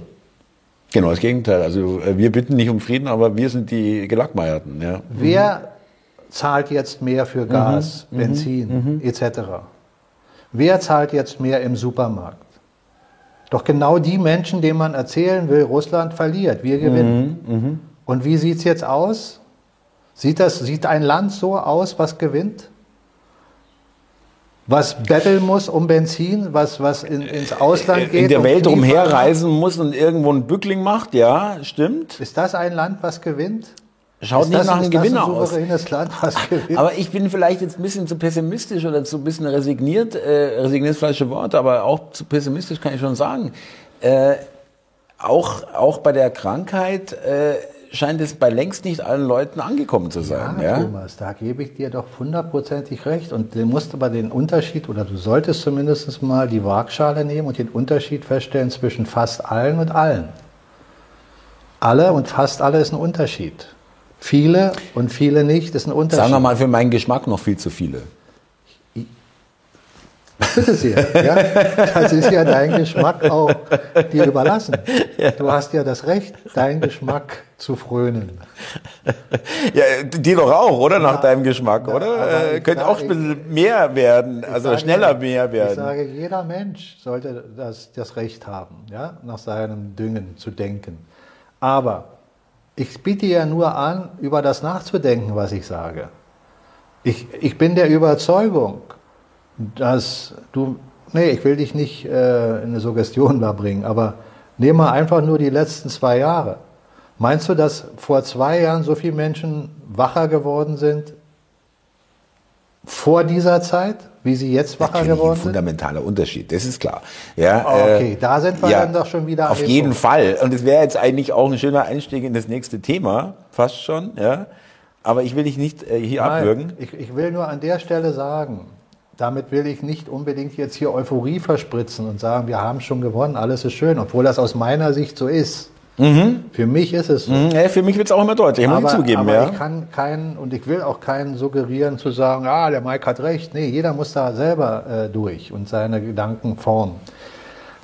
Genau das Gegenteil. Also äh, wir bitten nicht um Frieden, aber wir sind die Gelackmeierten. Ja. Wer zahlt jetzt mehr für Gas, Benzin etc.? Wer zahlt jetzt mehr im Supermarkt? Doch genau die Menschen, denen man erzählen will, Russland verliert, wir gewinnen. Und wie sieht es jetzt aus? Sieht, das, sieht ein Land so aus, was gewinnt? Was betteln muss um Benzin, was, was in, ins Ausland geht. In der Welt umherreisen muss und irgendwo einen Bückling macht, ja, stimmt. Ist das ein Land, was gewinnt? Schaut ist nicht das, nach einem Gewinner ein aus. Land, was gewinnt? Aber ich bin vielleicht jetzt ein bisschen zu pessimistisch oder zu ein bisschen resigniert, äh, resigniert ist falsche Wort, aber auch zu pessimistisch kann ich schon sagen. Äh, auch, auch bei der Krankheit äh, scheint es bei längst nicht allen Leuten angekommen zu sein. Ja, Ja, Thomas, da gebe ich dir doch hundertprozentig recht. Und du musst aber den Unterschied, oder du solltest zumindest mal die Waagschale nehmen und den Unterschied feststellen zwischen fast allen und allen. Alle und fast alle ist ein Unterschied. Viele und viele nicht ist ein Unterschied. Sagen wir mal für meinen Geschmack noch viel zu viele. Bitte sehr. Ja? Das ist ja dein Geschmack auch dir überlassen. Du hast ja das Recht, deinen Geschmack zu frönen. Ja, dir doch auch, oder? Nach deinem Geschmack, Ja, aber oder? Äh, ich könnte sage- auch ein bisschen mehr werden, also sage- schneller mehr Ich werden. sage, jeder Mensch sollte das, das Recht haben, ja, nach seinem Düngen zu denken. Aber ich biete ja nur an, über das nachzudenken, was ich sage. Ich, ich bin der Überzeugung, dass du, nee, ich will dich nicht äh, in eine Suggestion da bringen, aber nehmen wir einfach nur die letzten zwei Jahre. Meinst du, dass vor zwei Jahren so viele Menschen wacher geworden sind vor dieser Zeit, wie sie jetzt wacher Natürlich ein geworden sind? fundamentaler Unterschied, das ist klar. Ja, Okay, äh, da sind wir ja, dann doch schon wieder Auf jeden Punkt. Fall. Und es wäre jetzt eigentlich auch ein schöner Einstieg in das nächste Thema, fast schon. Ja. Aber ich will dich nicht äh, hier abwürgen. Nein, ich, ich will nur an der Stelle sagen, damit will ich nicht unbedingt jetzt hier Euphorie verspritzen und sagen, wir haben schon gewonnen, alles ist schön, obwohl das aus meiner Sicht so ist. Für mich ist es so. Mhm, ja, für mich wird es auch immer deutlich, muss ich zugeben. aber ja. ich kann keinen und ich will auch keinen suggerieren zu sagen, ah, der Mike hat recht. Nee, jeder muss da selber äh, durch und seine Gedanken formen.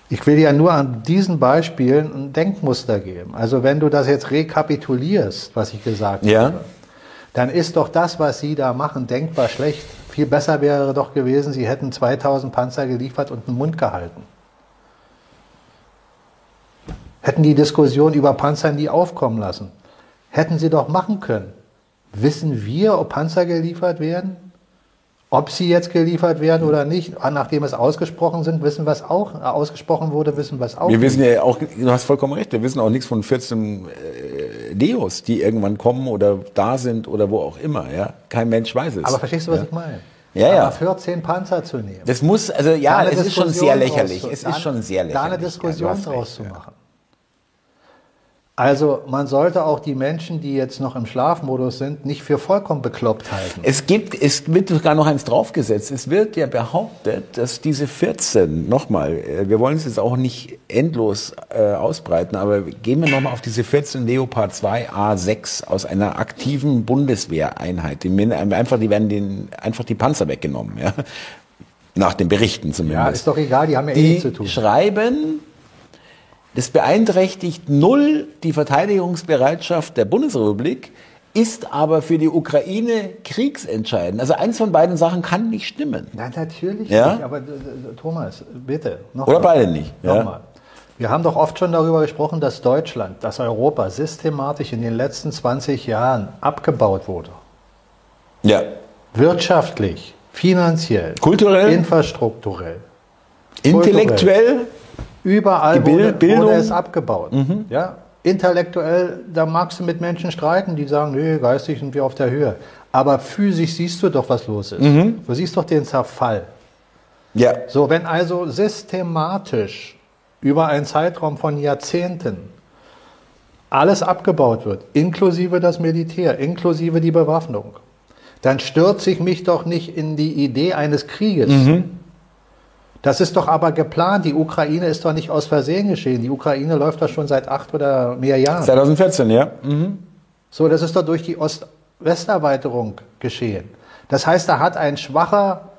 Ich will ja nur an diesen Beispielen ein Denkmuster geben. Also wenn du das jetzt rekapitulierst, was ich gesagt Ja. habe, dann ist doch das, was Sie da machen, denkbar schlecht. Viel besser wäre doch gewesen, Sie hätten 2000 Panzer geliefert und den Mund gehalten. Hätten die Diskussion über Panzer nie aufkommen lassen. Hätten sie doch machen können. Wissen wir, ob Panzer geliefert werden? Ob sie jetzt geliefert werden oder nicht, Ah, nachdem es ausgesprochen sind, wissen wir es auch, äh, ausgesprochen wurde, wissen wir es auch. Wir wissen ja auch, du hast vollkommen recht, wir wissen auch nichts von 14 äh, Leos, die irgendwann kommen oder da sind oder wo auch immer. Ja? Kein Mensch weiß es. Aber verstehst du, was ja? ich meine? Ja, ja. Aber 14 Panzer zu nehmen. Das muss, also ja, es ist schon sehr lächerlich. Es ist schon sehr lächerlich. Da eine Ja, Diskussion hast draus zu ja. machen. Also man sollte auch die Menschen, die jetzt noch im Schlafmodus sind, nicht für vollkommen bekloppt halten. Es gibt, es wird sogar noch eins draufgesetzt. Es wird ja behauptet, dass diese 14, nochmal, äh, wir wollen es jetzt auch nicht endlos äh, ausbreiten, aber gehen wir nochmal auf diese 14 Leopard 2 A6 aus einer aktiven Bundeswehreinheit. Die, min- einfach, die werden den, einfach die Panzer weggenommen, ja. Nach den Berichten zumindest. Ja, ist doch egal, die haben ja eh die nichts zu tun. schreiben, das beeinträchtigt null die Verteidigungsbereitschaft der Bundesrepublik, ist aber für die Ukraine kriegsentscheidend. Also eins von beiden Sachen kann nicht stimmen. Nein, natürlich Ja? nicht. Aber äh, äh, Thomas, bitte. Noch Oder mal. beide nicht. Ja. Nochmal. Wir haben doch oft schon darüber gesprochen, dass Deutschland, dass Europa systematisch in den letzten 20 Jahren abgebaut wurde. ja. Wirtschaftlich, finanziell, Kulturell, infrastrukturell. intellektuell, Überall wurde, Bildung. Mhm. wurde es abgebaut. Ja? Intellektuell, da magst du mit Menschen streiten, die sagen, nee, geistig sind wir auf der Höhe. Aber physisch siehst du doch, was los ist. Mhm. Du siehst doch den Zerfall. ja. So, wenn also systematisch über einen Zeitraum von Jahrzehnten alles abgebaut wird, inklusive das Militär, inklusive die Bewaffnung, dann stürze ich mich doch nicht in die Idee eines Krieges. Das ist doch aber geplant. Die Ukraine ist doch nicht aus Versehen geschehen. Die Ukraine läuft doch schon seit acht oder mehr Jahren. 2014, ja. So, das ist doch durch die Ost-West-Erweiterung geschehen. Das heißt, da hat ein schwacher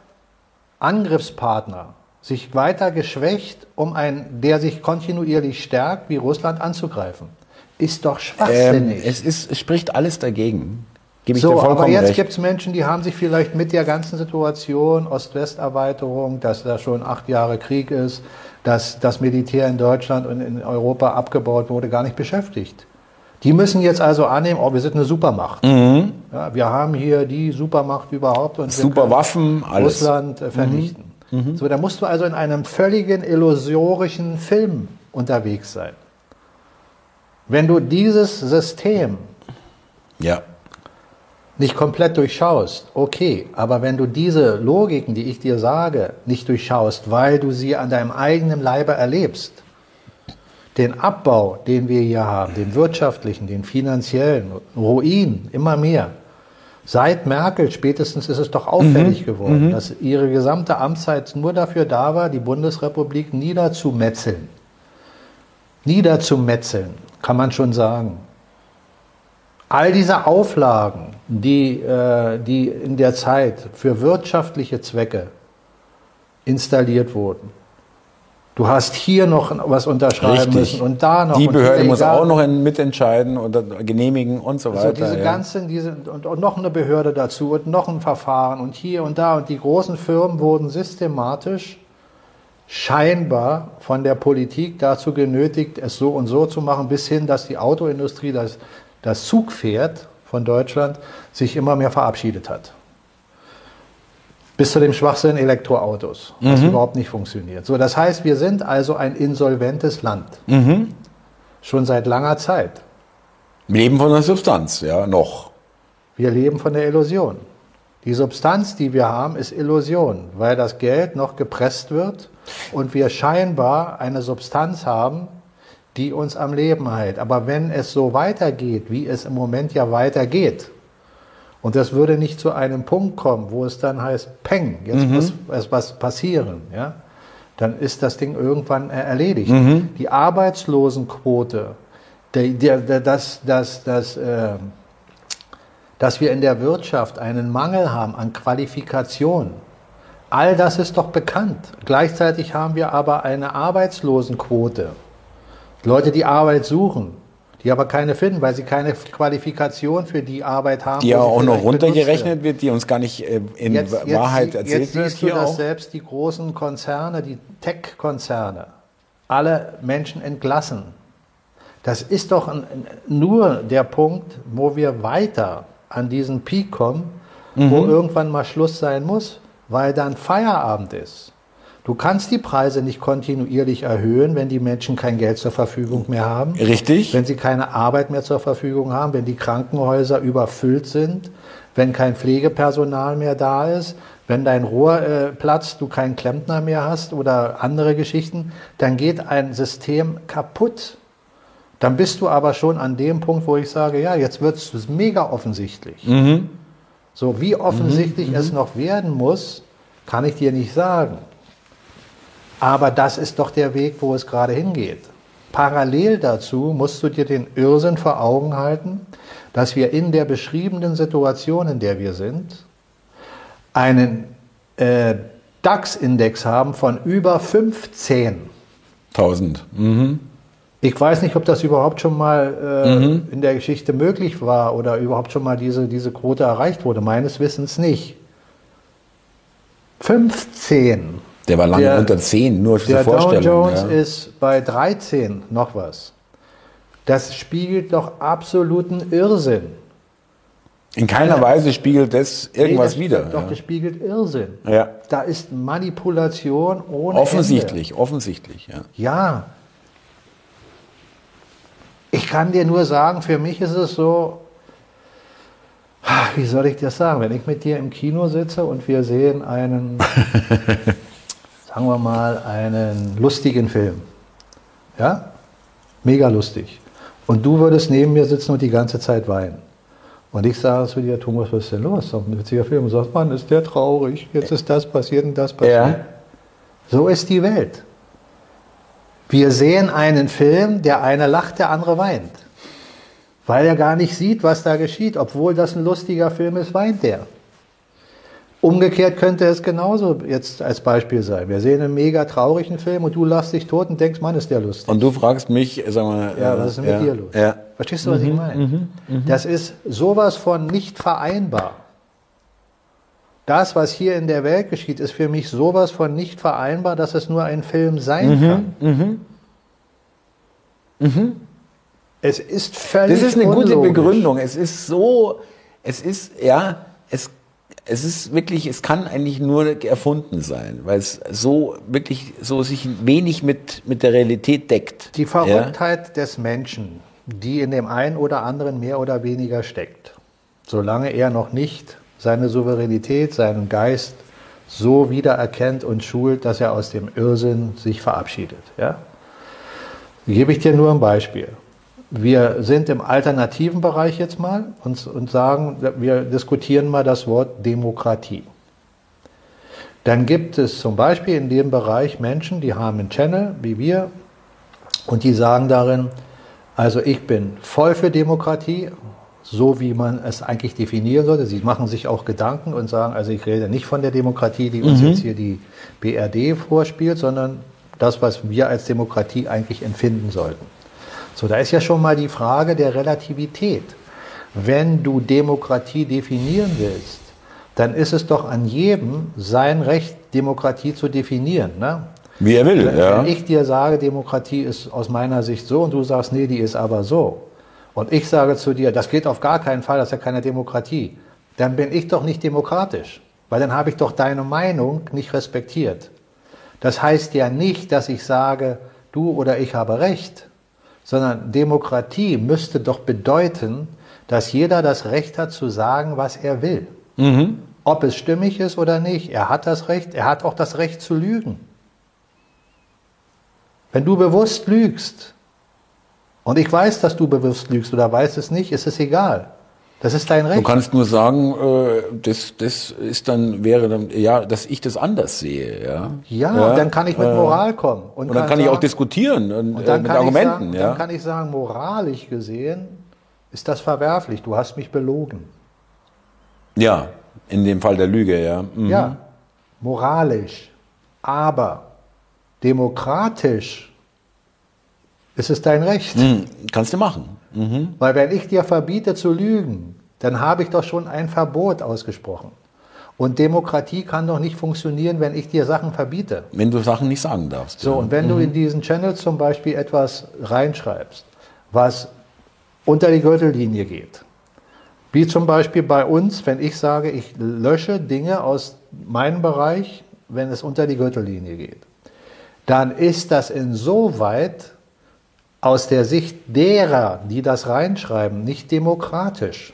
Angriffspartner sich weiter geschwächt, um einen, der sich kontinuierlich stärkt, wie Russland anzugreifen. Ist doch Ähm, schwachsinnig. es, ist, es spricht alles dagegen. Gebe ich so, dir vollkommen aber jetzt gibt es Menschen, die haben sich vielleicht mit der ganzen Situation, Ost-West-Erweiterung, dass da schon acht Jahre Krieg ist, dass das Militär in Deutschland und in Europa abgebaut wurde, gar nicht beschäftigt. Die müssen jetzt also annehmen, oh, wir sind eine Supermacht. Mhm. Ja, wir haben hier die Supermacht überhaupt und wir Super können Waffen, alles. Russland äh, vernichten. So, da musst du also in einem völligen illusorischen Film unterwegs sein. Wenn du dieses System Ja. Nicht komplett durchschaust, okay, aber wenn du diese Logiken, die ich dir sage, nicht durchschaust, weil du sie an deinem eigenen Leibe erlebst, den Abbau, den wir hier haben, den wirtschaftlichen, den finanziellen, Ruin, immer mehr. Seit Merkel spätestens ist es doch auffällig geworden, dass ihre gesamte Amtszeit nur dafür da war, die Bundesrepublik niederzumetzeln. Niederzumetzeln, kann man schon sagen. All diese Auflagen, die, äh, die in der Zeit für wirtschaftliche Zwecke installiert wurden. Du hast hier noch was unterschreiben Richtig. müssen und da noch. Die Behörde muss auch noch mitentscheiden und genehmigen und so also weiter. diese ja. ganzen, diese, und, und noch eine Behörde dazu und noch ein Verfahren und hier und da. Und die großen Firmen wurden systematisch scheinbar von der Politik dazu genötigt, es so und so zu machen, bis hin, dass die Autoindustrie, das, das Zugpferd von Deutschland, sich immer mehr verabschiedet hat. Bis zu dem Schwachsinn Elektroautos, was überhaupt nicht funktioniert. So, das heißt, wir sind also ein insolventes Land. Schon seit langer Zeit. Leben von der Substanz, ja, noch. Wir leben von der Illusion. Die Substanz, die wir haben, ist Illusion, weil das Geld noch gepresst wird und wir scheinbar eine Substanz haben, die uns am Leben hält. Aber wenn es so weitergeht, wie es im Moment ja weitergeht, und das würde nicht zu einem Punkt kommen, wo es dann heißt, Peng, jetzt muss es was passieren, ja, dann ist das Ding irgendwann erledigt. Die Arbeitslosenquote, der, der, das, das, das, äh, dass wir in der Wirtschaft einen Mangel haben an Qualifikation, all das ist doch bekannt. Gleichzeitig haben wir aber eine Arbeitslosenquote. Leute, die Arbeit suchen, die aber keine finden, weil sie keine Qualifikation für die Arbeit haben. Die wo ja auch noch runtergerechnet wird, die uns gar nicht äh, in Jetzt, jetzt, Wahrheit erzählt jetzt wird. siehst du, dass auch. selbst die großen Konzerne, die Tech-Konzerne, alle Menschen entlassen. Das ist doch ein, nur der Punkt, wo wir weiter an diesen Peak kommen, wo Mhm. irgendwann mal Schluss sein muss, weil dann Feierabend ist. Du kannst die Preise nicht kontinuierlich erhöhen, wenn die Menschen kein Geld zur Verfügung mehr haben. Richtig. Wenn sie keine Arbeit mehr zur Verfügung haben, wenn die Krankenhäuser überfüllt sind, wenn kein Pflegepersonal mehr da ist, wenn dein Rohr äh, platzt, du keinen Klempner mehr hast oder andere Geschichten, dann geht ein System kaputt. Dann bist du aber schon an dem Punkt, wo ich sage, ja, jetzt wird es mega offensichtlich. So, wie offensichtlich es noch werden muss, kann ich dir nicht sagen. Aber das ist doch der Weg, wo es gerade hingeht. Parallel dazu musst du dir den Irrsinn vor Augen halten, dass wir in der beschriebenen Situation, in der wir sind, einen äh, DAX-Index haben von über 15. 1000. Mhm. Ich weiß nicht, ob das überhaupt schon mal äh, in der Geschichte möglich war oder überhaupt schon mal diese, diese Quote erreicht wurde. Meines Wissens nicht. 15. Der war lange Der- unter 10, nur für die Der Dow Vorstellung. Jones ja. ist bei 13 noch was. Das spiegelt doch absoluten Irrsinn. In keiner Weise spiegelt das irgendwas Nee, das, wieder. Doch, das spiegelt Irrsinn. ja. ja. Da ist Manipulation ohne Offensichtlich, offensichtlich. Ja. Ende. Ja. Ich kann dir nur sagen, für mich ist es so, wie soll ich das sagen, wenn ich mit dir im Kino sitze und wir sehen einen, sagen wir mal, einen lustigen Film. Ja? Mega lustig. Und du würdest neben mir sitzen und die ganze Zeit weinen. Und ich sage zu dir, Thomas, was ist denn los? Doch ein witziger Film. Und du sagst, Mann, ist der traurig. Jetzt ist das passiert und das passiert. Ja. So ist die Welt. Wir sehen einen Film, der eine lacht, der andere weint. Weil er gar nicht sieht, was da geschieht. Obwohl das ein lustiger Film ist, weint er. Umgekehrt könnte es genauso jetzt als Beispiel sein. Wir sehen einen mega traurigen Film und du lachst dich tot und denkst, Mann, ist der lustig. Und du fragst mich, sag mal. Ja, äh, was ist denn mit ja, dir los? Ja. Verstehst du, was ich meine? Das ist sowas von nicht vereinbar. Das, was hier in der Welt geschieht, ist für mich sowas von nicht vereinbar, dass es nur ein Film sein kann. Es ist völlig Das ist eine gute unlogisch. Begründung. Es ist so, es ist, ja, es, es ist wirklich, es kann eigentlich nur erfunden sein, weil es so wirklich so sich wenig mit, mit der Realität deckt. Die Ja? Verrücktheit des Menschen, die in dem einen oder anderen mehr oder weniger steckt, solange er noch nicht seine Souveränität, seinen Geist so wiedererkennt und schult, dass er aus dem Irrsinn sich verabschiedet. Ja? Gebe ich dir nur ein Beispiel. Wir sind im alternativen Bereich jetzt mal und, und sagen, wir diskutieren mal das Wort Demokratie. Dann gibt es zum Beispiel in dem Bereich Menschen, die haben einen Channel, wie wir, und die sagen darin, also ich bin voll für Demokratie, so wie man es eigentlich definieren sollte. Sie machen sich auch Gedanken und sagen, also ich rede nicht von der Demokratie, die uns jetzt hier die BRD vorspielt, sondern das, was wir als Demokratie eigentlich empfinden sollten. So, da ist ja schon mal die Frage der Relativität. Wenn du Demokratie definieren willst, dann ist es doch an jedem sein Recht, Demokratie zu definieren. Ne? Wie er will, ja. Wenn ich dir sage, Demokratie ist aus meiner Sicht so und du sagst, nee, die ist aber so. Und ich sage zu dir, das geht auf gar keinen Fall, das ist ja keine Demokratie. Dann bin ich doch nicht demokratisch, weil dann habe ich doch deine Meinung nicht respektiert. Das heißt ja nicht, dass ich sage, du oder ich habe Recht, sondern Demokratie müsste doch bedeuten, dass jeder das Recht hat zu sagen, was er will. Ob es stimmig ist oder nicht. Er hat das Recht, er hat auch das Recht zu lügen. Wenn du bewusst lügst, und ich weiß, dass du bewusst lügst oder weißt es nicht, ist es egal. Das ist dein Du Recht. kannst nur sagen, äh, das, das ist dann, wäre dann, ja, dass ich das anders sehe, ja. Ja, dann kann ich mit äh, Moral kommen. Und dann kann ich auch sagen- diskutieren und, und äh, dann mit kann Argumenten, sagen, ja. Dann kann ich sagen, moralisch gesehen ist das verwerflich. Du hast mich belogen. ja, in dem Fall der Lüge, ja. Mhm. Ja, moralisch. Aber demokratisch ist es dein Recht. Mhm. Kannst du machen. Weil wenn ich dir verbiete zu lügen, dann habe ich doch schon ein Verbot ausgesprochen. Und Demokratie kann doch nicht funktionieren, wenn ich dir Sachen verbiete. Wenn du Sachen nicht sagen darfst. So, ja. und wenn du in diesen Channel zum Beispiel etwas reinschreibst, was unter die Gürtellinie geht, wie zum Beispiel bei uns, wenn ich sage, ich lösche Dinge aus meinem Bereich, wenn es unter die Gürtellinie geht, dann ist das insoweit aus der Sicht derer, die das reinschreiben, nicht demokratisch,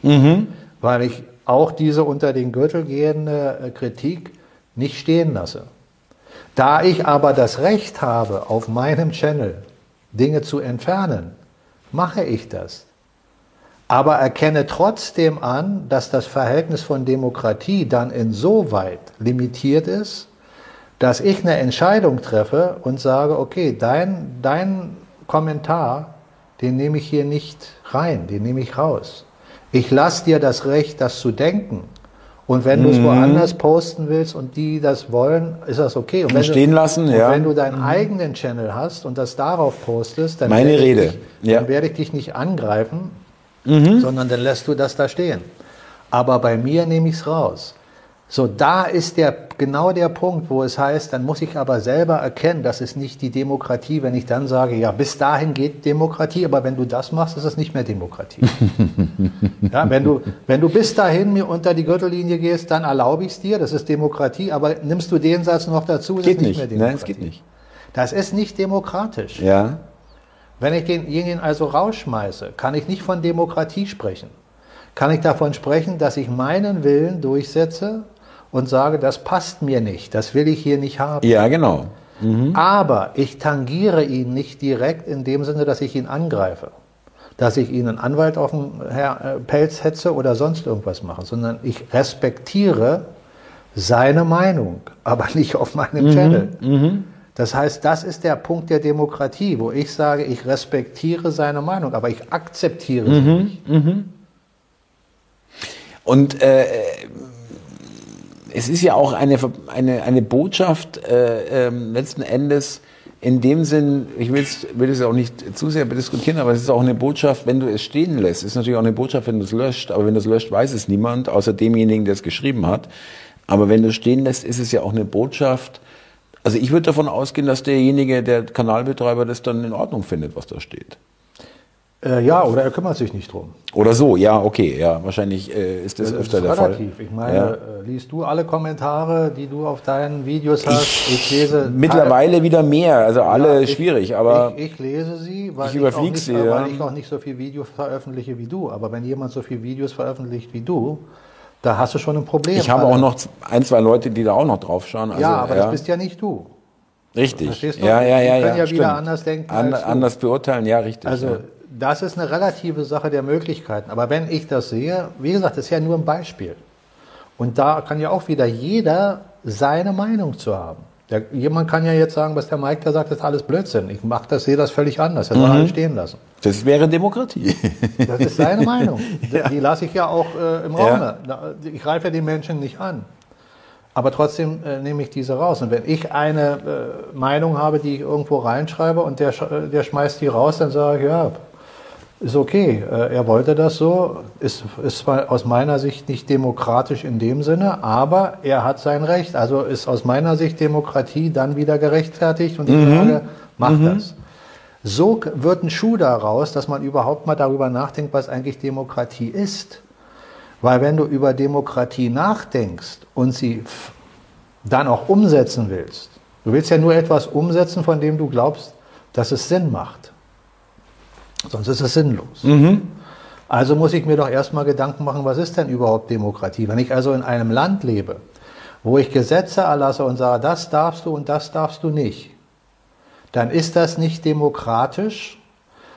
weil ich auch diese unter den Gürtel gehende äh, Kritik nicht stehen lasse. Da ich aber das Recht habe, auf meinem Channel Dinge zu entfernen, mache ich das. Aber erkenne trotzdem an, dass das Verhältnis von Demokratie dann insoweit limitiert ist, dass ich eine Entscheidung treffe und sage, okay, dein, dein Kommentar, den nehme ich hier nicht rein, den nehme ich raus. Ich lasse dir das Recht, das zu denken. Und wenn du es woanders posten willst und die das wollen, ist das okay. Und wenn stehen du, lassen, ja. wenn du deinen eigenen Channel hast und das darauf postest, dann, Meine werde, Rede, Ich dich, ja. Mhm. dann werde ich dich nicht angreifen, sondern dann lässt du das da stehen. Aber bei mir nehme ich es raus. So, da ist der, genau der Punkt, wo es heißt, dann muss ich aber selber erkennen, das ist nicht die Demokratie, wenn ich dann sage, ja, bis dahin geht Demokratie, aber wenn du das machst, ist es nicht mehr Demokratie. ja, wenn, du, wenn du bis dahin mir unter die Gürtellinie gehst, dann erlaube ich es dir, das ist Demokratie, aber nimmst du den Satz noch dazu, ist Geht es nicht, nicht. mehr Demokratie. Nein, es geht nicht. Das ist nicht demokratisch. Ja. Wenn ich denjenigen also rausschmeiße, kann ich nicht von Demokratie sprechen. Kann ich davon sprechen, dass ich meinen Willen durchsetze und sage, das passt mir nicht, das will ich hier nicht haben. Ja, genau. Aber ich tangiere ihn nicht direkt in dem Sinne, dass ich ihn angreife. Dass ich ihn einen Anwalt auf den äh, Pelz hetze oder sonst irgendwas mache, sondern ich respektiere seine Meinung, aber nicht auf meinem Channel. Das heißt, das ist der Punkt der Demokratie, wo ich sage, ich respektiere seine Meinung, aber ich akzeptiere sie nicht. Und äh, es ist ja auch eine, eine, eine Botschaft äh, ähm, letzten Endes in dem Sinn, ich will es will auch nicht zu sehr diskutieren, aber es ist auch eine Botschaft, wenn du es stehen lässt. Es ist natürlich auch eine Botschaft, wenn du es löscht, aber wenn du es löscht, weiß es niemand, außer demjenigen, der es geschrieben hat. Aber wenn du es stehen lässt, ist es ja auch eine Botschaft. Also ich würde davon ausgehen, dass derjenige, der Kanalbetreiber, das dann in Ordnung findet, was da steht. Äh, ja, oder er kümmert sich nicht drum. Oder so, ja, okay, ja, wahrscheinlich äh, ist das, das öfter ist der relativ. Fall. Ich meine, Ja. äh, liest du alle Kommentare, die du auf deinen Videos hast? Ich, lese Mittlerweile wieder mehr, also alle Ja, ich- schwierig, aber ich, ich lese sie, weil Ich ich, überflieg auch nicht, sie, weil ja. ich auch nicht so viel Videos veröffentliche wie du. Aber wenn jemand so viel Videos veröffentlicht wie du, da hast du schon ein Problem. ich habe weil- auch noch ein, zwei Leute, die da auch noch drauf schauen. Also, ja, aber das bist ja nicht du. richtig. Verstehst du? Ja, ja, ja, Die können ja, ja wieder anders denken An, anders beurteilen, ja, richtig. Also ja. Das ist eine relative Sache der Möglichkeiten. Aber wenn ich das sehe, wie gesagt, das ist ja nur ein Beispiel. Und da kann ja auch wieder jeder seine Meinung zu haben. Der, jemand kann ja jetzt sagen, was der Mike da sagt, ist alles Blödsinn. Ich mache das, sehe das völlig anders. Er soll alles stehen lassen. Das wäre Demokratie. Das ist seine Meinung. Die- Die lasse ich ja auch äh, im Ja. Raum. Da- Ich greife ja die Menschen nicht an. Aber trotzdem äh, nehme ich diese raus. Und wenn ich eine äh, Meinung habe, die ich irgendwo reinschreibe und der, äh, der schmeißt die raus, dann sage ich, ja, ist okay. Äh, er wollte das so. Ist, ist zwar aus meiner Sicht nicht demokratisch in dem Sinne, aber er hat sein Recht. Also ist aus meiner Sicht Demokratie dann wieder gerechtfertigt und ich sage, mach das. So wird ein Schuh daraus, dass man überhaupt mal darüber nachdenkt, was eigentlich Demokratie ist. Weil wenn du über Demokratie nachdenkst und sie dann auch umsetzen willst, du willst ja nur etwas umsetzen, von dem du glaubst, dass es Sinn macht. Sonst ist es sinnlos. Also muss ich mir doch erstmal Gedanken machen, was ist denn überhaupt Demokratie? Wenn ich also in einem Land lebe, wo ich Gesetze erlasse und sage, das darfst du und das darfst du nicht, dann ist das nicht demokratisch,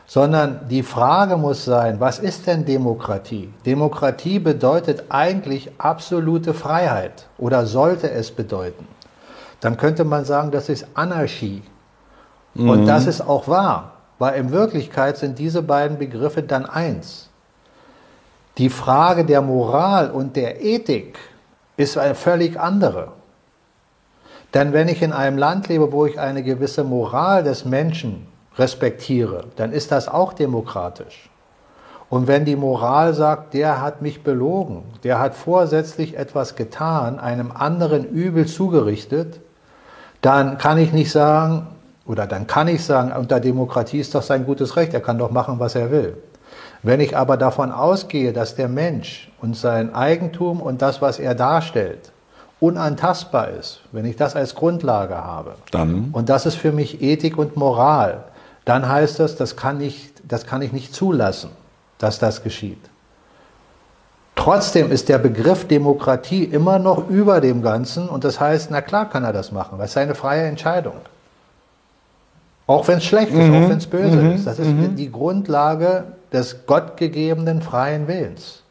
sondern die Frage muss sein, was ist denn Demokratie? Demokratie bedeutet eigentlich absolute Freiheit oder sollte es bedeuten. Dann könnte man sagen, das ist Anarchie. Und das ist auch wahr, weil in Wirklichkeit sind diese beiden Begriffe dann eins. Die Frage der Moral und der Ethik ist eine völlig andere. Denn wenn ich in einem Land lebe, wo ich eine gewisse Moral des Menschen respektiere, dann ist das auch demokratisch. Und wenn die Moral sagt, der hat mich belogen, der hat vorsätzlich etwas getan, einem anderen übel zugerichtet, dann kann ich nicht sagen, oder dann kann ich sagen, unter Demokratie ist doch sein gutes Recht, er kann doch machen, was er will. Wenn ich aber davon ausgehe, dass der Mensch und sein Eigentum und das, was er darstellt, unantastbar ist, wenn ich das als Grundlage habe, Dann? und das ist für mich Ethik und Moral, dann heißt das, das kann ich, das kann ich nicht zulassen, dass das geschieht. Trotzdem ist der Begriff Demokratie immer noch über dem Ganzen und das heißt, na klar kann er das machen, weil es seine freie Entscheidung. Auch wenn es schlecht ist, auch wenn es böse ist. Das ist die Grundlage des gottgegebenen freien Willens.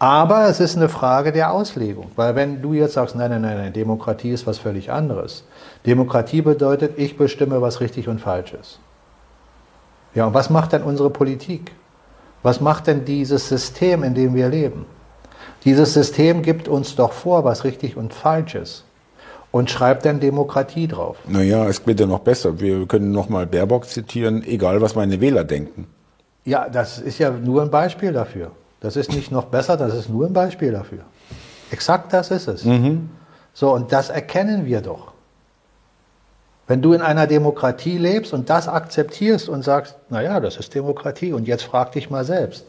Aber es ist eine Frage der Auslegung, weil wenn du jetzt sagst, nein, nein, nein, nein, Demokratie ist was völlig anderes. Demokratie bedeutet, ich bestimme, was richtig und falsch ist. Ja, und was macht denn unsere Politik? Was macht denn dieses System, in dem wir leben? Dieses System gibt uns doch vor, was richtig und falsch ist und schreibt dann Demokratie drauf. Naja, es wird ja noch besser. Wir können nochmal Baerbock zitieren, egal was meine Wähler denken. Ja, das ist ja nur ein Beispiel dafür. Das ist nicht noch besser, das ist nur ein Beispiel dafür. Exakt das ist es. So, und das erkennen wir doch. Wenn du in einer Demokratie lebst und das akzeptierst und sagst, naja, das ist Demokratie und jetzt frag dich mal selbst,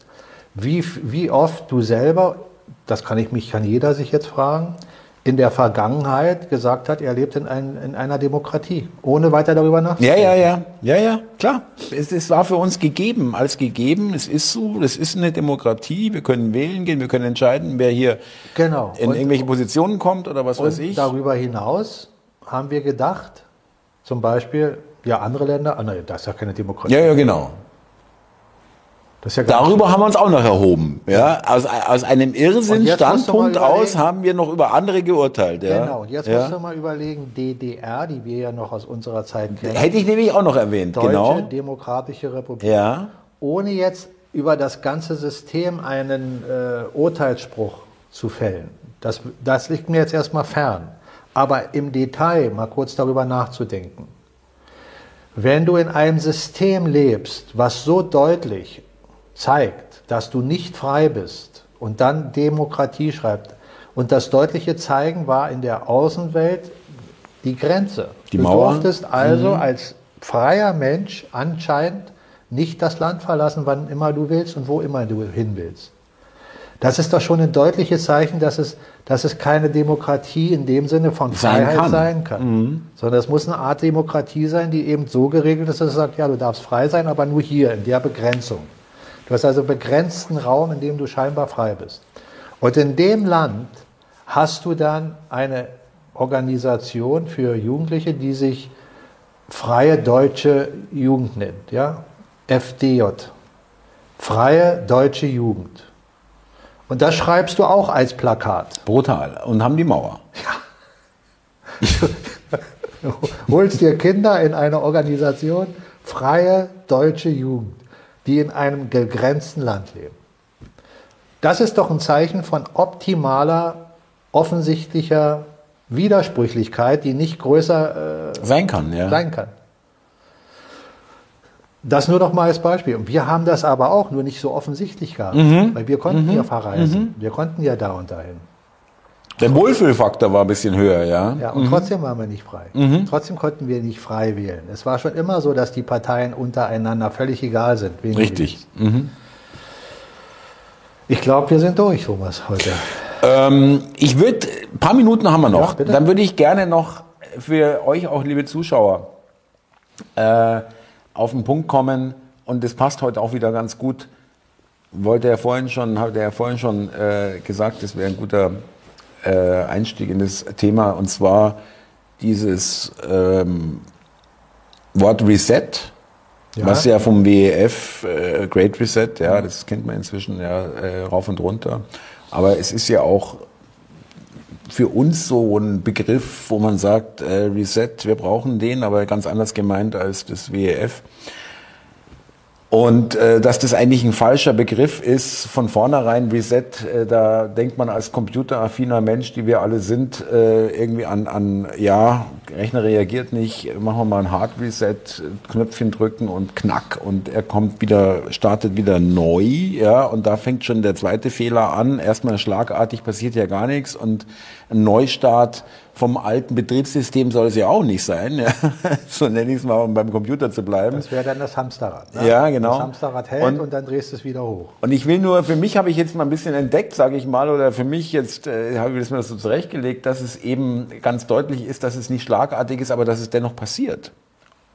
wie, wie oft du selber, das kann ich mich, kann jeder sich jetzt fragen, in der Vergangenheit gesagt hat, er lebt in, ein, in einer Demokratie, ohne weiter darüber Ja, nachzudenken. ja, ja, ja, ja, klar. Es, es war für uns gegeben, als gegeben. Es ist so, es ist eine Demokratie. Wir können wählen gehen, wir können entscheiden, wer hier Genau. in Und- irgendwelche Positionen kommt oder was weiß ich. darüber hinaus haben wir gedacht, zum Beispiel, ja, andere Länder, ah, nein, das ist ja keine Demokratie. Ja, ja, genau. Ja Darüber haben wir uns auch noch erhoben. Ja, aus, aus einem Irrsinn-Standpunkt aus haben wir noch über andere geurteilt. Ja. Genau, und jetzt ja. musst du mal überlegen, DDR, die wir ja noch aus unserer Zeit kennen, Hätte ich nämlich auch noch erwähnt, Deutsche genau. Demokratische Republik, Ja. ohne jetzt über das ganze System einen äh, Urteilsspruch zu fällen. Das, das liegt mir jetzt erstmal fern. Aber im Detail mal kurz darüber nachzudenken. Wenn du in einem System lebst, was so deutlich zeigt, dass du nicht frei bist und dann Demokratie schreibt, und das deutliche Zeigen war in der Außenwelt die Grenze. Die du Mauer. durftest also als freier Mensch anscheinend nicht das Land verlassen, wann immer du willst und wo immer du hin willst. Das ist doch schon ein deutliches Zeichen, dass es, dass es keine Demokratie in dem Sinne von Sein Freiheit kann. sein kann. Mhm. Sondern es muss eine Art Demokratie sein, die eben so geregelt ist, dass es sagt, ja, du darfst frei sein, aber nur hier, in der Begrenzung. Du hast also begrenzten Raum, in dem du scheinbar frei bist. Und in dem Land hast du dann eine Organisation für Jugendliche, die sich Freie Deutsche Jugend nennt, ja? FDJ. Freie Deutsche Jugend. Und das schreibst du auch als Plakat. Brutal. Und haben die Mauer. Du holst dir Kinder in eine Organisation, Freie Deutsche Jugend, die in einem begrenzten Land leben. Das ist doch ein Zeichen von optimaler, offensichtlicher Widersprüchlichkeit, die nicht größer äh, Sein kann, ja. sein kann. Das nur noch mal als Beispiel. Und wir haben das aber auch nur nicht so offensichtlich gehabt, Mhm. weil wir konnten ja verreisen. Wir konnten ja da und dahin. Der Wohlfühlfaktor war ein bisschen höher, ja. Ja, und trotzdem waren wir nicht frei. Trotzdem konnten wir nicht frei wählen. Es war schon immer so, dass die Parteien untereinander völlig egal sind. Richtig. wählst. Ich glaube, wir sind durch, Thomas, heute. Ähm, ich würde, ein paar Minuten haben wir noch. Ja. Dann würde ich gerne noch für euch auch, liebe Zuschauer, äh, auf den Punkt kommen. Und das passt heute auch wieder ganz gut. Wollte er vorhin schon, hat er vorhin schon äh, gesagt, das wäre ein guter äh, Einstieg in das Thema. Und zwar dieses ähm, Wort Reset. Ja. Was ja vom WEF, äh, Great Reset, ja, das kennt man inzwischen ja äh, rauf und runter. Aber es ist ja auch für uns so ein Begriff, wo man sagt, äh, Reset, wir brauchen den, aber ganz anders gemeint als das WEF. Und äh, dass das eigentlich ein falscher Begriff ist, von vornherein Reset, äh, da denkt man als computeraffiner Mensch, die wir alle sind, äh, irgendwie an, an, ja, Rechner reagiert nicht, machen wir mal ein Hard Reset, Knöpfchen drücken und knack. Und er kommt wieder, startet wieder neu, ja, und da fängt schon der zweite Fehler an. Erstmal schlagartig passiert ja gar nichts. Und ein Neustart vom alten Betriebssystem soll es ja auch nicht sein, ja. so nenne ich es mal, um beim Computer zu bleiben. Das wäre dann das Hamsterrad. Ne? Ja, genau. Das Hamsterrad hält Und- und, dann drehst du es wieder hoch. Und ich will nur, für mich habe ich jetzt mal ein bisschen entdeckt, sage ich mal, oder für mich jetzt äh, habe ich das mir das so zurechtgelegt, dass es eben ganz deutlich ist, dass es nicht schlagartig ist, aber dass es dennoch passiert.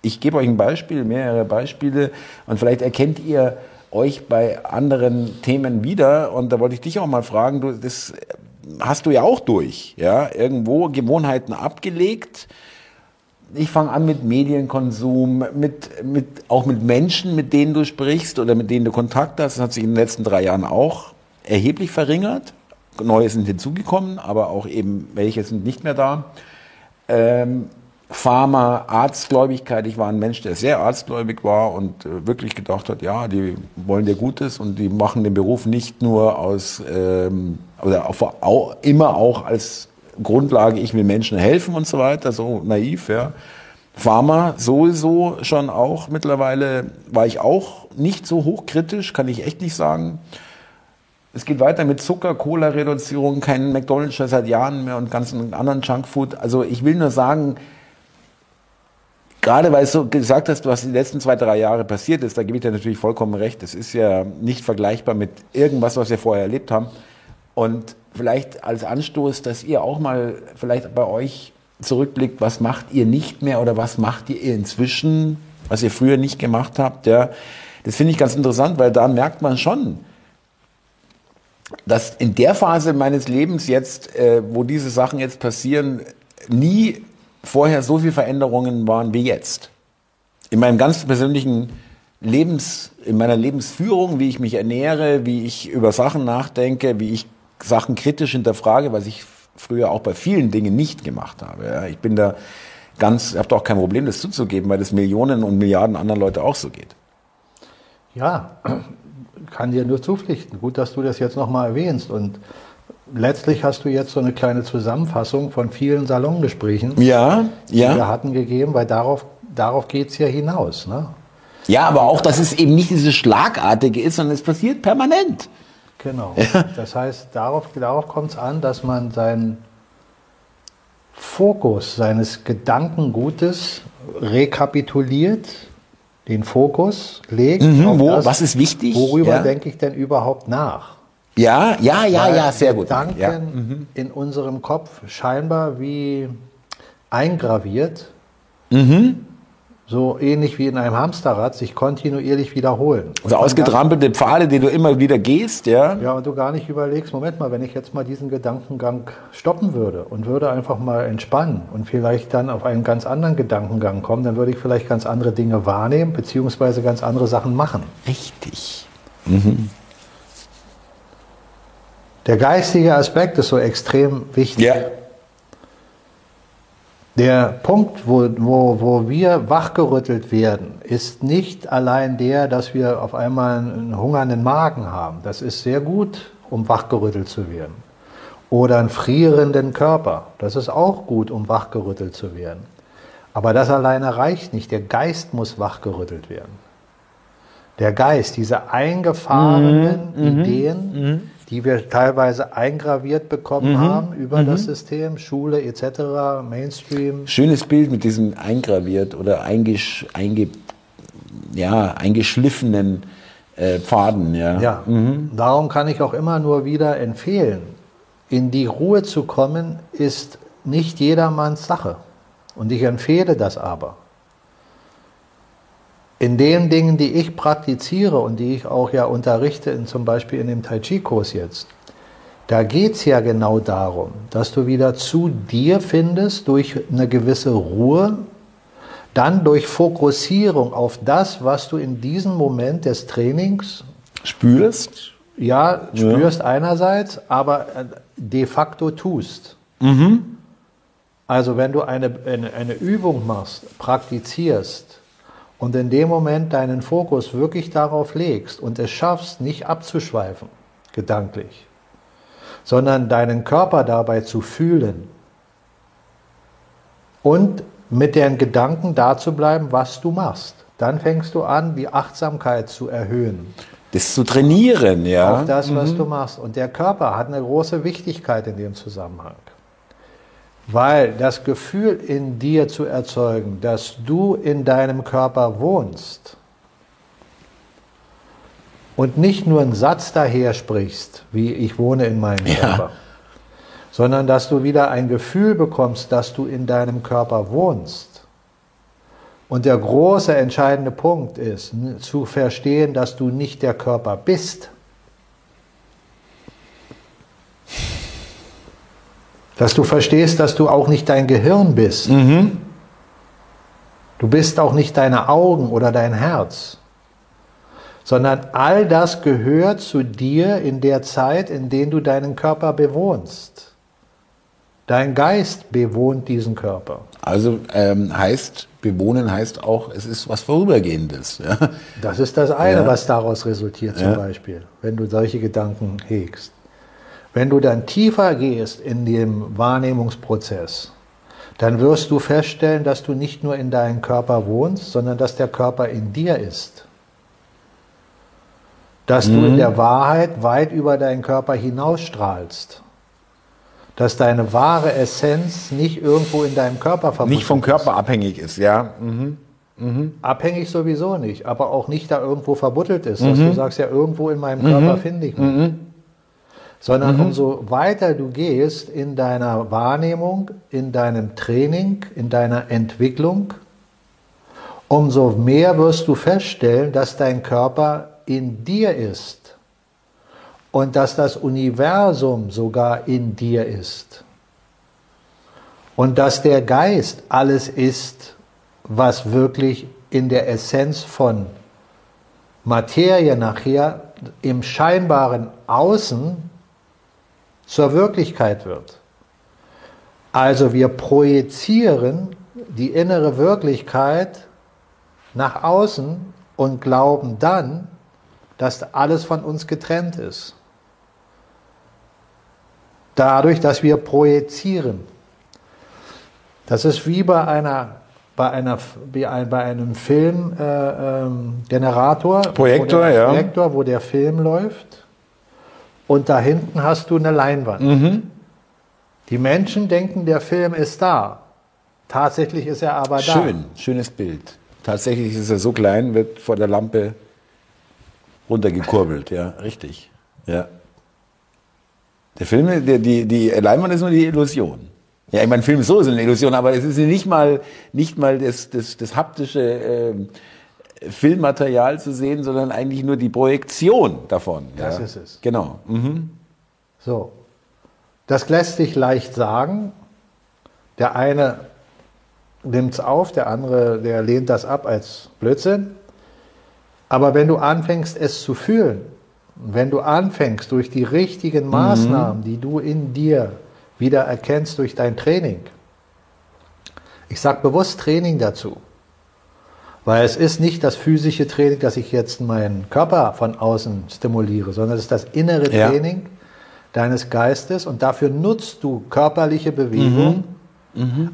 Ich gebe euch ein Beispiel, mehrere Beispiele und vielleicht erkennt ihr euch bei anderen Themen wieder und da wollte ich dich auch mal fragen, du, das hast du ja auch durch, ja, irgendwo Gewohnheiten abgelegt, ich fange an mit Medienkonsum, mit, mit, auch mit Menschen, mit denen du sprichst oder mit denen du Kontakt hast. Das hat sich in den letzten drei Jahren auch erheblich verringert. Neue sind hinzugekommen, aber auch eben welche sind nicht mehr da. Ähm, Pharma, Arztgläubigkeit. Ich war ein Mensch, der sehr arztgläubig war und äh, wirklich gedacht hat, ja, die wollen dir Gutes und die machen den Beruf nicht nur aus, ähm, oder auf, au, immer auch als Grundlage, ich will Menschen helfen und so weiter, so naiv, ja. Pharma sowieso schon auch mittlerweile, war ich auch nicht so hochkritisch, kann ich echt nicht sagen. Es geht weiter mit Zucker, Cola-Reduzierung, kein McDonald's seit Jahren mehr und ganzen anderen Junkfood. Also ich will nur sagen, gerade weil du gesagt hast, was die letzten zwei, drei Jahre passiert ist, da gebe ich dir natürlich vollkommen recht. Das ist ja nicht vergleichbar mit irgendwas, was wir vorher erlebt haben. Und vielleicht als Anstoß, dass ihr auch mal vielleicht bei euch zurückblickt, was macht ihr nicht mehr oder was macht ihr inzwischen, was ihr früher nicht gemacht habt. Ja, das finde ich ganz interessant, weil da merkt man schon, dass in der Phase meines Lebens jetzt, äh, wo diese Sachen jetzt passieren, nie vorher so viele Veränderungen waren wie jetzt. In meinem ganz persönlichen Lebens, in meiner Lebensführung, wie ich mich ernähre, wie ich über Sachen nachdenke, wie ich Sachen kritisch hinterfrage, was ich früher auch bei vielen Dingen nicht gemacht habe. Ja, ich bin da ganz, ich habe da auch kein Problem, das zuzugeben, weil das Millionen und Milliarden anderen Leute auch so geht. Ja, kann dir nur zupflichten. Gut, dass du das jetzt nochmal erwähnst. Und letztlich hast du jetzt so eine kleine Zusammenfassung von vielen Salongesprächen, Ja, die wir ja. hatten, gegeben, weil darauf, darauf geht es ja hinaus. Ne? Ja, aber auch, dass es eben nicht dieses Schlagartige ist, sondern es passiert permanent. Genau. Das heißt, darauf, darauf kommt es an, dass man seinen Fokus seines Gedankengutes rekapituliert den Fokus legt. Mhm, wo, das, was ist wichtig? Worüber ja. denke ich denn überhaupt nach? Ja, ja, ja, Weil ja, sehr gut. Gedanken ja. in unserem Kopf scheinbar wie eingraviert, mhm. So ähnlich wie in einem Hamsterrad, sich kontinuierlich wiederholen. Also ausgetrampelte Pfade, die du immer wieder gehst, ja? Ja, und du gar nicht überlegst, Moment mal, wenn ich jetzt mal diesen Gedankengang stoppen würde und würde einfach mal entspannen und vielleicht dann auf einen ganz anderen Gedankengang kommen, dann würde ich vielleicht ganz andere Dinge wahrnehmen, beziehungsweise ganz andere Sachen machen. Richtig. Mhm. Der geistige Aspekt ist so extrem wichtig. Ja. Der Punkt, wo, wo, wo wir wachgerüttelt werden, ist nicht allein der, dass wir auf einmal einen hungernden Magen haben. Das ist sehr gut, um wachgerüttelt zu werden. Oder einen frierenden Körper. Das ist auch gut, um wachgerüttelt zu werden. Aber das alleine reicht nicht. Der Geist muss wachgerüttelt werden. Der Geist, diese eingefahrenen mhm. mhm Ideen, mhm die wir teilweise eingraviert bekommen mhm. haben über mhm. das System, Schule etc., Mainstream. Schönes Bild mit diesem eingraviert oder eingesch, einge, ja, eingeschliffenen äh, Pfaden. Ja, ja. Mhm. darum kann ich auch immer nur wieder empfehlen, in die Ruhe zu kommen, ist nicht jedermanns Sache. Und ich empfehle das aber in den Dingen, die ich praktiziere und die ich auch ja unterrichte, in, zum Beispiel in dem Tai Chi-Kurs jetzt, da geht es ja genau darum, dass du wieder zu dir findest durch eine gewisse Ruhe, dann durch Fokussierung auf das, was du in diesem Moment des Trainings spürst. Ja, spürst ja. einerseits, aber äh, de facto tust. Mhm. Also wenn du eine, eine, eine Übung machst, praktizierst, und in dem Moment deinen Fokus wirklich darauf legst und es schaffst, nicht abzuschweifen, gedanklich, sondern deinen Körper dabei zu fühlen und mit den Gedanken da zu bleiben, was du machst. Dann fängst du an, die Achtsamkeit zu erhöhen. Das zu trainieren, ja. Auf das, was mhm. du machst. Und der Körper hat eine große Wichtigkeit in dem Zusammenhang. Weil das Gefühl in dir zu erzeugen, dass du in deinem Körper wohnst und nicht nur einen Satz daher sprichst, wie ich wohne in meinem ja. Körper, sondern dass du wieder ein Gefühl bekommst, dass du in deinem Körper wohnst. Und der große entscheidende Punkt ist, zu verstehen, dass du nicht der Körper bist, Dass du verstehst, dass du auch nicht dein Gehirn bist. Mhm. Du bist auch nicht deine Augen oder dein Herz, sondern all das gehört zu dir in der Zeit, in der du deinen Körper bewohnst. Dein Geist bewohnt diesen Körper. Also ähm, heißt, bewohnen heißt auch, es ist was Vorübergehendes. Ja? Das ist das eine, ja. was daraus resultiert zum ja. Beispiel, wenn du solche Gedanken hegst. Wenn du dann tiefer gehst in dem Wahrnehmungsprozess, dann wirst du feststellen, dass du nicht nur in deinem Körper wohnst, sondern dass der Körper in dir ist. Dass mhm. du in mhm. der Wahrheit weit über deinen Körper hinausstrahlst. Dass deine wahre Essenz nicht irgendwo in deinem Körper verbunden ist. Nicht vom Körper ist. abhängig ist, ja. Mhm. Mhm. Abhängig sowieso nicht, aber auch nicht da irgendwo verbuddelt ist, dass du mhm. sagst, ja, irgendwo in meinem Körper mhm. finde ich mich sondern mhm. umso weiter du gehst in deiner Wahrnehmung, in deinem Training, in deiner Entwicklung, umso mehr wirst du feststellen, dass dein Körper in dir ist und dass das Universum sogar in dir ist und dass der Geist alles ist, was wirklich in der Essenz von Materie nachher im scheinbaren Außen zur Wirklichkeit wird. Also wir projizieren die innere Wirklichkeit nach außen und glauben dann, dass alles von uns getrennt ist. Dadurch, dass wir projizieren. Das ist wie bei einer bei, einer, bei einem Filmgenerator, äh, ähm, Projektor, ja. Projektor, wo der Film läuft und da hinten hast du eine Leinwand. Mhm. Die Menschen denken, der Film ist da. Tatsächlich ist er aber da. Schön, schönes Bild. Tatsächlich ist er so klein, wird vor der Lampe runtergekurbelt, ja, richtig. Ja. Der Film, der, die, die Leinwand ist nur die Illusion. Ja, ich meine, Film ist so ist eine Illusion, aber es ist nicht mal, nicht mal das, das, das haptische äh, Filmmaterial zu sehen, sondern eigentlich nur die Projektion davon. Das ja. ist es. Genau. Mhm. So. Das lässt sich leicht sagen. Der eine nimmt es auf, der andere, der lehnt das ab als Blödsinn. Aber wenn du anfängst, es zu fühlen, wenn du anfängst, durch die richtigen Maßnahmen, die du in dir wieder erkennst durch dein Training, ich sage bewusst Training dazu, weil es ist nicht das physische Training, dass ich jetzt meinen Körper von außen stimuliere, sondern es ist das innere Ja. Training deines Geistes. Und dafür nutzt du körperliche Bewegung,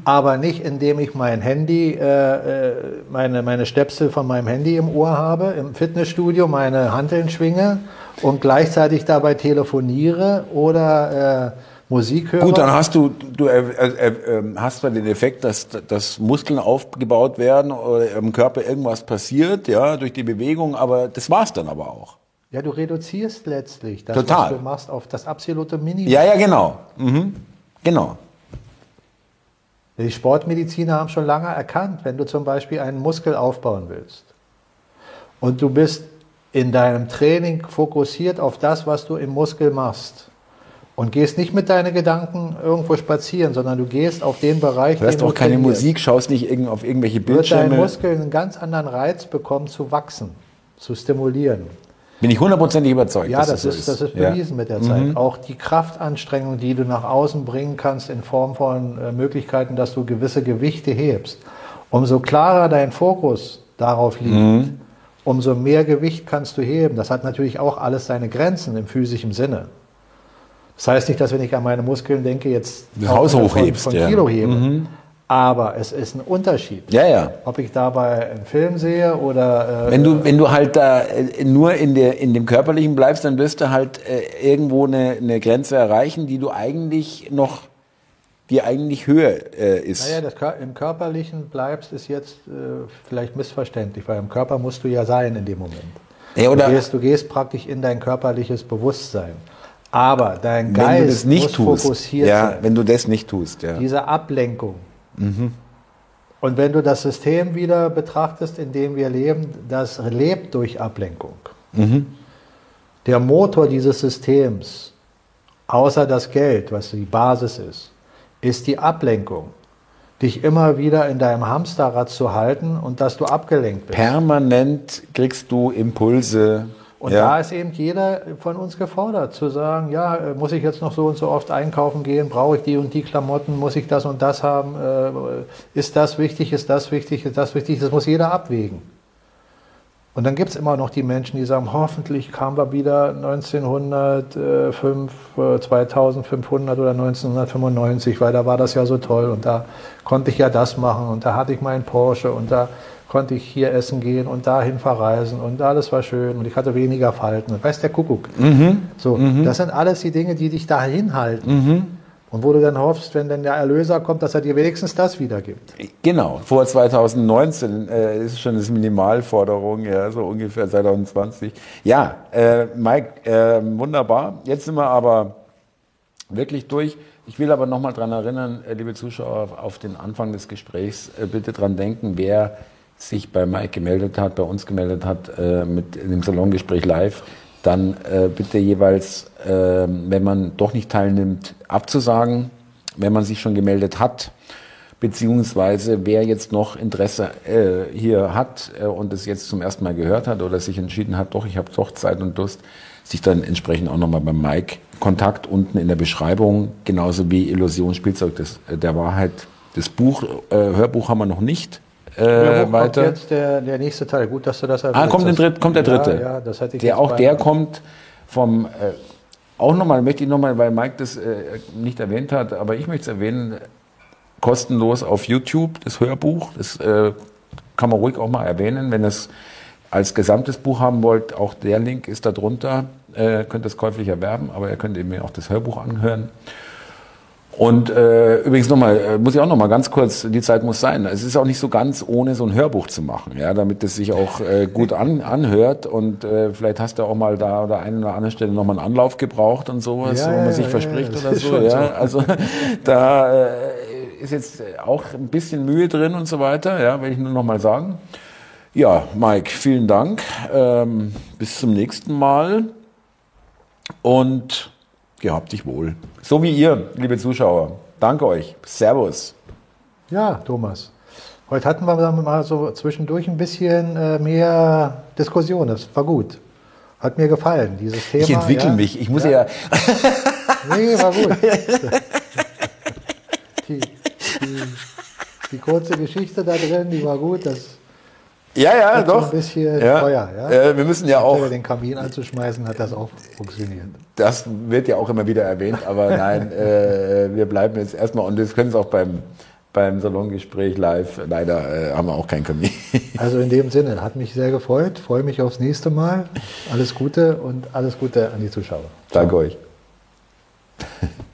aber nicht indem ich mein Handy, äh, äh, meine, meine Stöpsel von meinem Handy im Ohr habe, im Fitnessstudio meine Hanteln schwinge und gleichzeitig dabei telefoniere oder äh, Musik höre. Gut, dann hast du, du äh, äh, äh, hast zwar den Effekt, dass, dass Muskeln aufgebaut werden oder im Körper irgendwas passiert, ja, durch die Bewegung, aber das war's dann aber auch. ja, du reduzierst letztlich das, Total. was du machst, auf das absolute Minimum. Ja, ja, genau. Mhm. Genau. Die Sportmediziner haben schon lange erkannt, wenn du zum Beispiel einen Muskel aufbauen willst und du bist in deinem Training fokussiert auf das, was du im Muskel machst und gehst nicht mit deinen Gedanken irgendwo spazieren, sondern du gehst auf den Bereich, Du hörst den auch keine Musik, schaust nicht irgend auf irgendwelche wird dein Bildschirme. Muskel einen ganz anderen Reiz bekommen zu wachsen, zu stimulieren. Bin ich hundertprozentig überzeugt. Ja, dass das, so ist, das ist Ja. Mhm. bewiesen mit der Zeit. Auch die Kraftanstrengung, die du nach außen bringen kannst in Form von äh, Möglichkeiten, dass du gewisse Gewichte hebst. Umso klarer dein Fokus darauf liegt, Mhm. umso mehr Gewicht kannst du heben. Das hat natürlich auch alles seine Grenzen im physischen Sinne. Das heißt nicht, dass wenn ich an meine Muskeln denke, jetzt Das Haus von, hochhebst, von ja. Mhm. Kilo hebe. Aber es ist ein Unterschied. Ja, ja. Ob ich dabei einen Film sehe oder äh, Wenn du, wenn du halt da äh, nur in, der, in dem Körperlichen bleibst, dann wirst du halt äh, irgendwo eine, eine Grenze erreichen, die du eigentlich noch, die eigentlich höher äh, ist. Naja, das im Körperlichen bleibst, ist jetzt äh, vielleicht missverständlich, weil im Körper musst du ja sein in dem Moment. Ja, oder- du, gehst, du gehst praktisch in dein körperliches Bewusstsein. Aber dein Geist muss tust, fokussiert ja, sein. wenn du das nicht tust, ja. Diese Ablenkung. Und wenn du das System wieder betrachtest, in dem wir leben, das lebt durch Ablenkung. Der Motor dieses Systems, außer das Geld, was die Basis ist, ist die Ablenkung. Dich immer wieder in deinem Hamsterrad zu halten und dass du abgelenkt bist. Permanent kriegst du Impulse. Und ja. da ist eben jeder von uns gefordert, zu sagen, ja, äh, muss ich jetzt noch so und so oft einkaufen gehen, brauche ich die und die Klamotten, muss ich das und das haben, äh, ist das wichtig, ist das wichtig, ist das wichtig, das muss jeder abwägen. Und dann gibt es immer noch die Menschen, die sagen, hoffentlich kamen wir wieder 1905, äh, 2500 oder 1995, weil da war das ja so toll und da konnte ich ja das machen und da hatte ich meinen Porsche und da konnte ich hier essen gehen und dahin verreisen und alles war schön und ich hatte weniger Falten. Und weiß der Kuckuck. So, das sind alles die Dinge, die dich dahin halten. Und wo du dann hoffst, wenn dann der Erlöser kommt, dass er dir wenigstens das wiedergibt. Genau, vor 2019 äh, ist schon das Minimalforderung, ja, so ungefähr 2020. Ja, äh, Mike, äh, wunderbar. Jetzt sind wir aber wirklich durch. Ich will aber nochmal dran erinnern, äh, liebe Zuschauer, auf den Anfang des Gesprächs, äh, bitte dran denken, wer sich bei Mike gemeldet hat, bei uns gemeldet hat, äh, mit dem Salongespräch live, dann äh, bitte jeweils, äh, wenn man doch nicht teilnimmt, abzusagen, wenn man sich schon gemeldet hat, beziehungsweise wer jetzt noch Interesse äh, hier hat äh, und es jetzt zum ersten Mal gehört hat oder sich entschieden hat, doch, ich habe doch Zeit und Lust, sich dann entsprechend auch nochmal beim Mike Kontakt unten in der Beschreibung, genauso wie Illusion Spielzeug des, äh, der Wahrheit. Das Buch, Hörbuch haben wir noch nicht äh, weiter. kommt jetzt der, der nächste Teil? Gut, dass du das Ah, erwähnt kommt, der hast. dritt, kommt der dritte. Ja, ja, das hätte ich der auch der kommt vom, äh, auch nochmal, möchte ich nochmal, weil Mike das äh, nicht erwähnt hat, aber ich möchte es erwähnen, kostenlos auf YouTube, das Hörbuch. Das äh, kann man ruhig auch mal erwähnen. Wenn ihr es als gesamtes Buch haben wollt, auch der Link ist da drunter. Äh, könnt es käuflich erwerben, aber ihr könnt eben auch das Hörbuch anhören. Und äh, übrigens nochmal, äh, muss ich auch nochmal ganz kurz, die Zeit muss sein. Es ist auch nicht so ganz ohne so ein Hörbuch zu machen, ja, damit es sich auch äh, gut an, anhört. Und äh, vielleicht hast du auch mal da oder einen oder anderen Stelle nochmal einen Anlauf gebraucht und sowas, Ja, wo man ja, sich ja, verspricht oder so. Ja, so. also da äh, ist jetzt auch ein bisschen Mühe drin und so weiter, ja, will ich nur nochmal sagen. Ja, Mike, vielen Dank. Ähm, bis zum nächsten Mal. Und gehabt dich wohl. So wie ihr, liebe Zuschauer. Danke euch. Servus. Ja, Thomas. Heute hatten wir dann mal so zwischendurch ein bisschen äh, mehr Diskussion. Das war gut. Hat mir gefallen, dieses Thema. Ich entwickle ja. mich. Ich muss Ja. ja, Nee, war gut. Die, die, die kurze Geschichte da drin, die war gut. Das ja, ja, so doch. ein bisschen ja. Feuer. Ja? Äh, wir müssen ja auch, den Kamin anzuschmeißen, hat das auch funktioniert. das wird ja auch immer wieder erwähnt, aber nein, äh, wir bleiben jetzt erstmal und das können es auch beim, beim Salongespräch live. Leider äh, haben wir auch kein Kamin. Also in dem Sinne, hat mich sehr gefreut. Freue mich aufs nächste Mal. Alles Gute und alles Gute an die Zuschauer. Danke euch.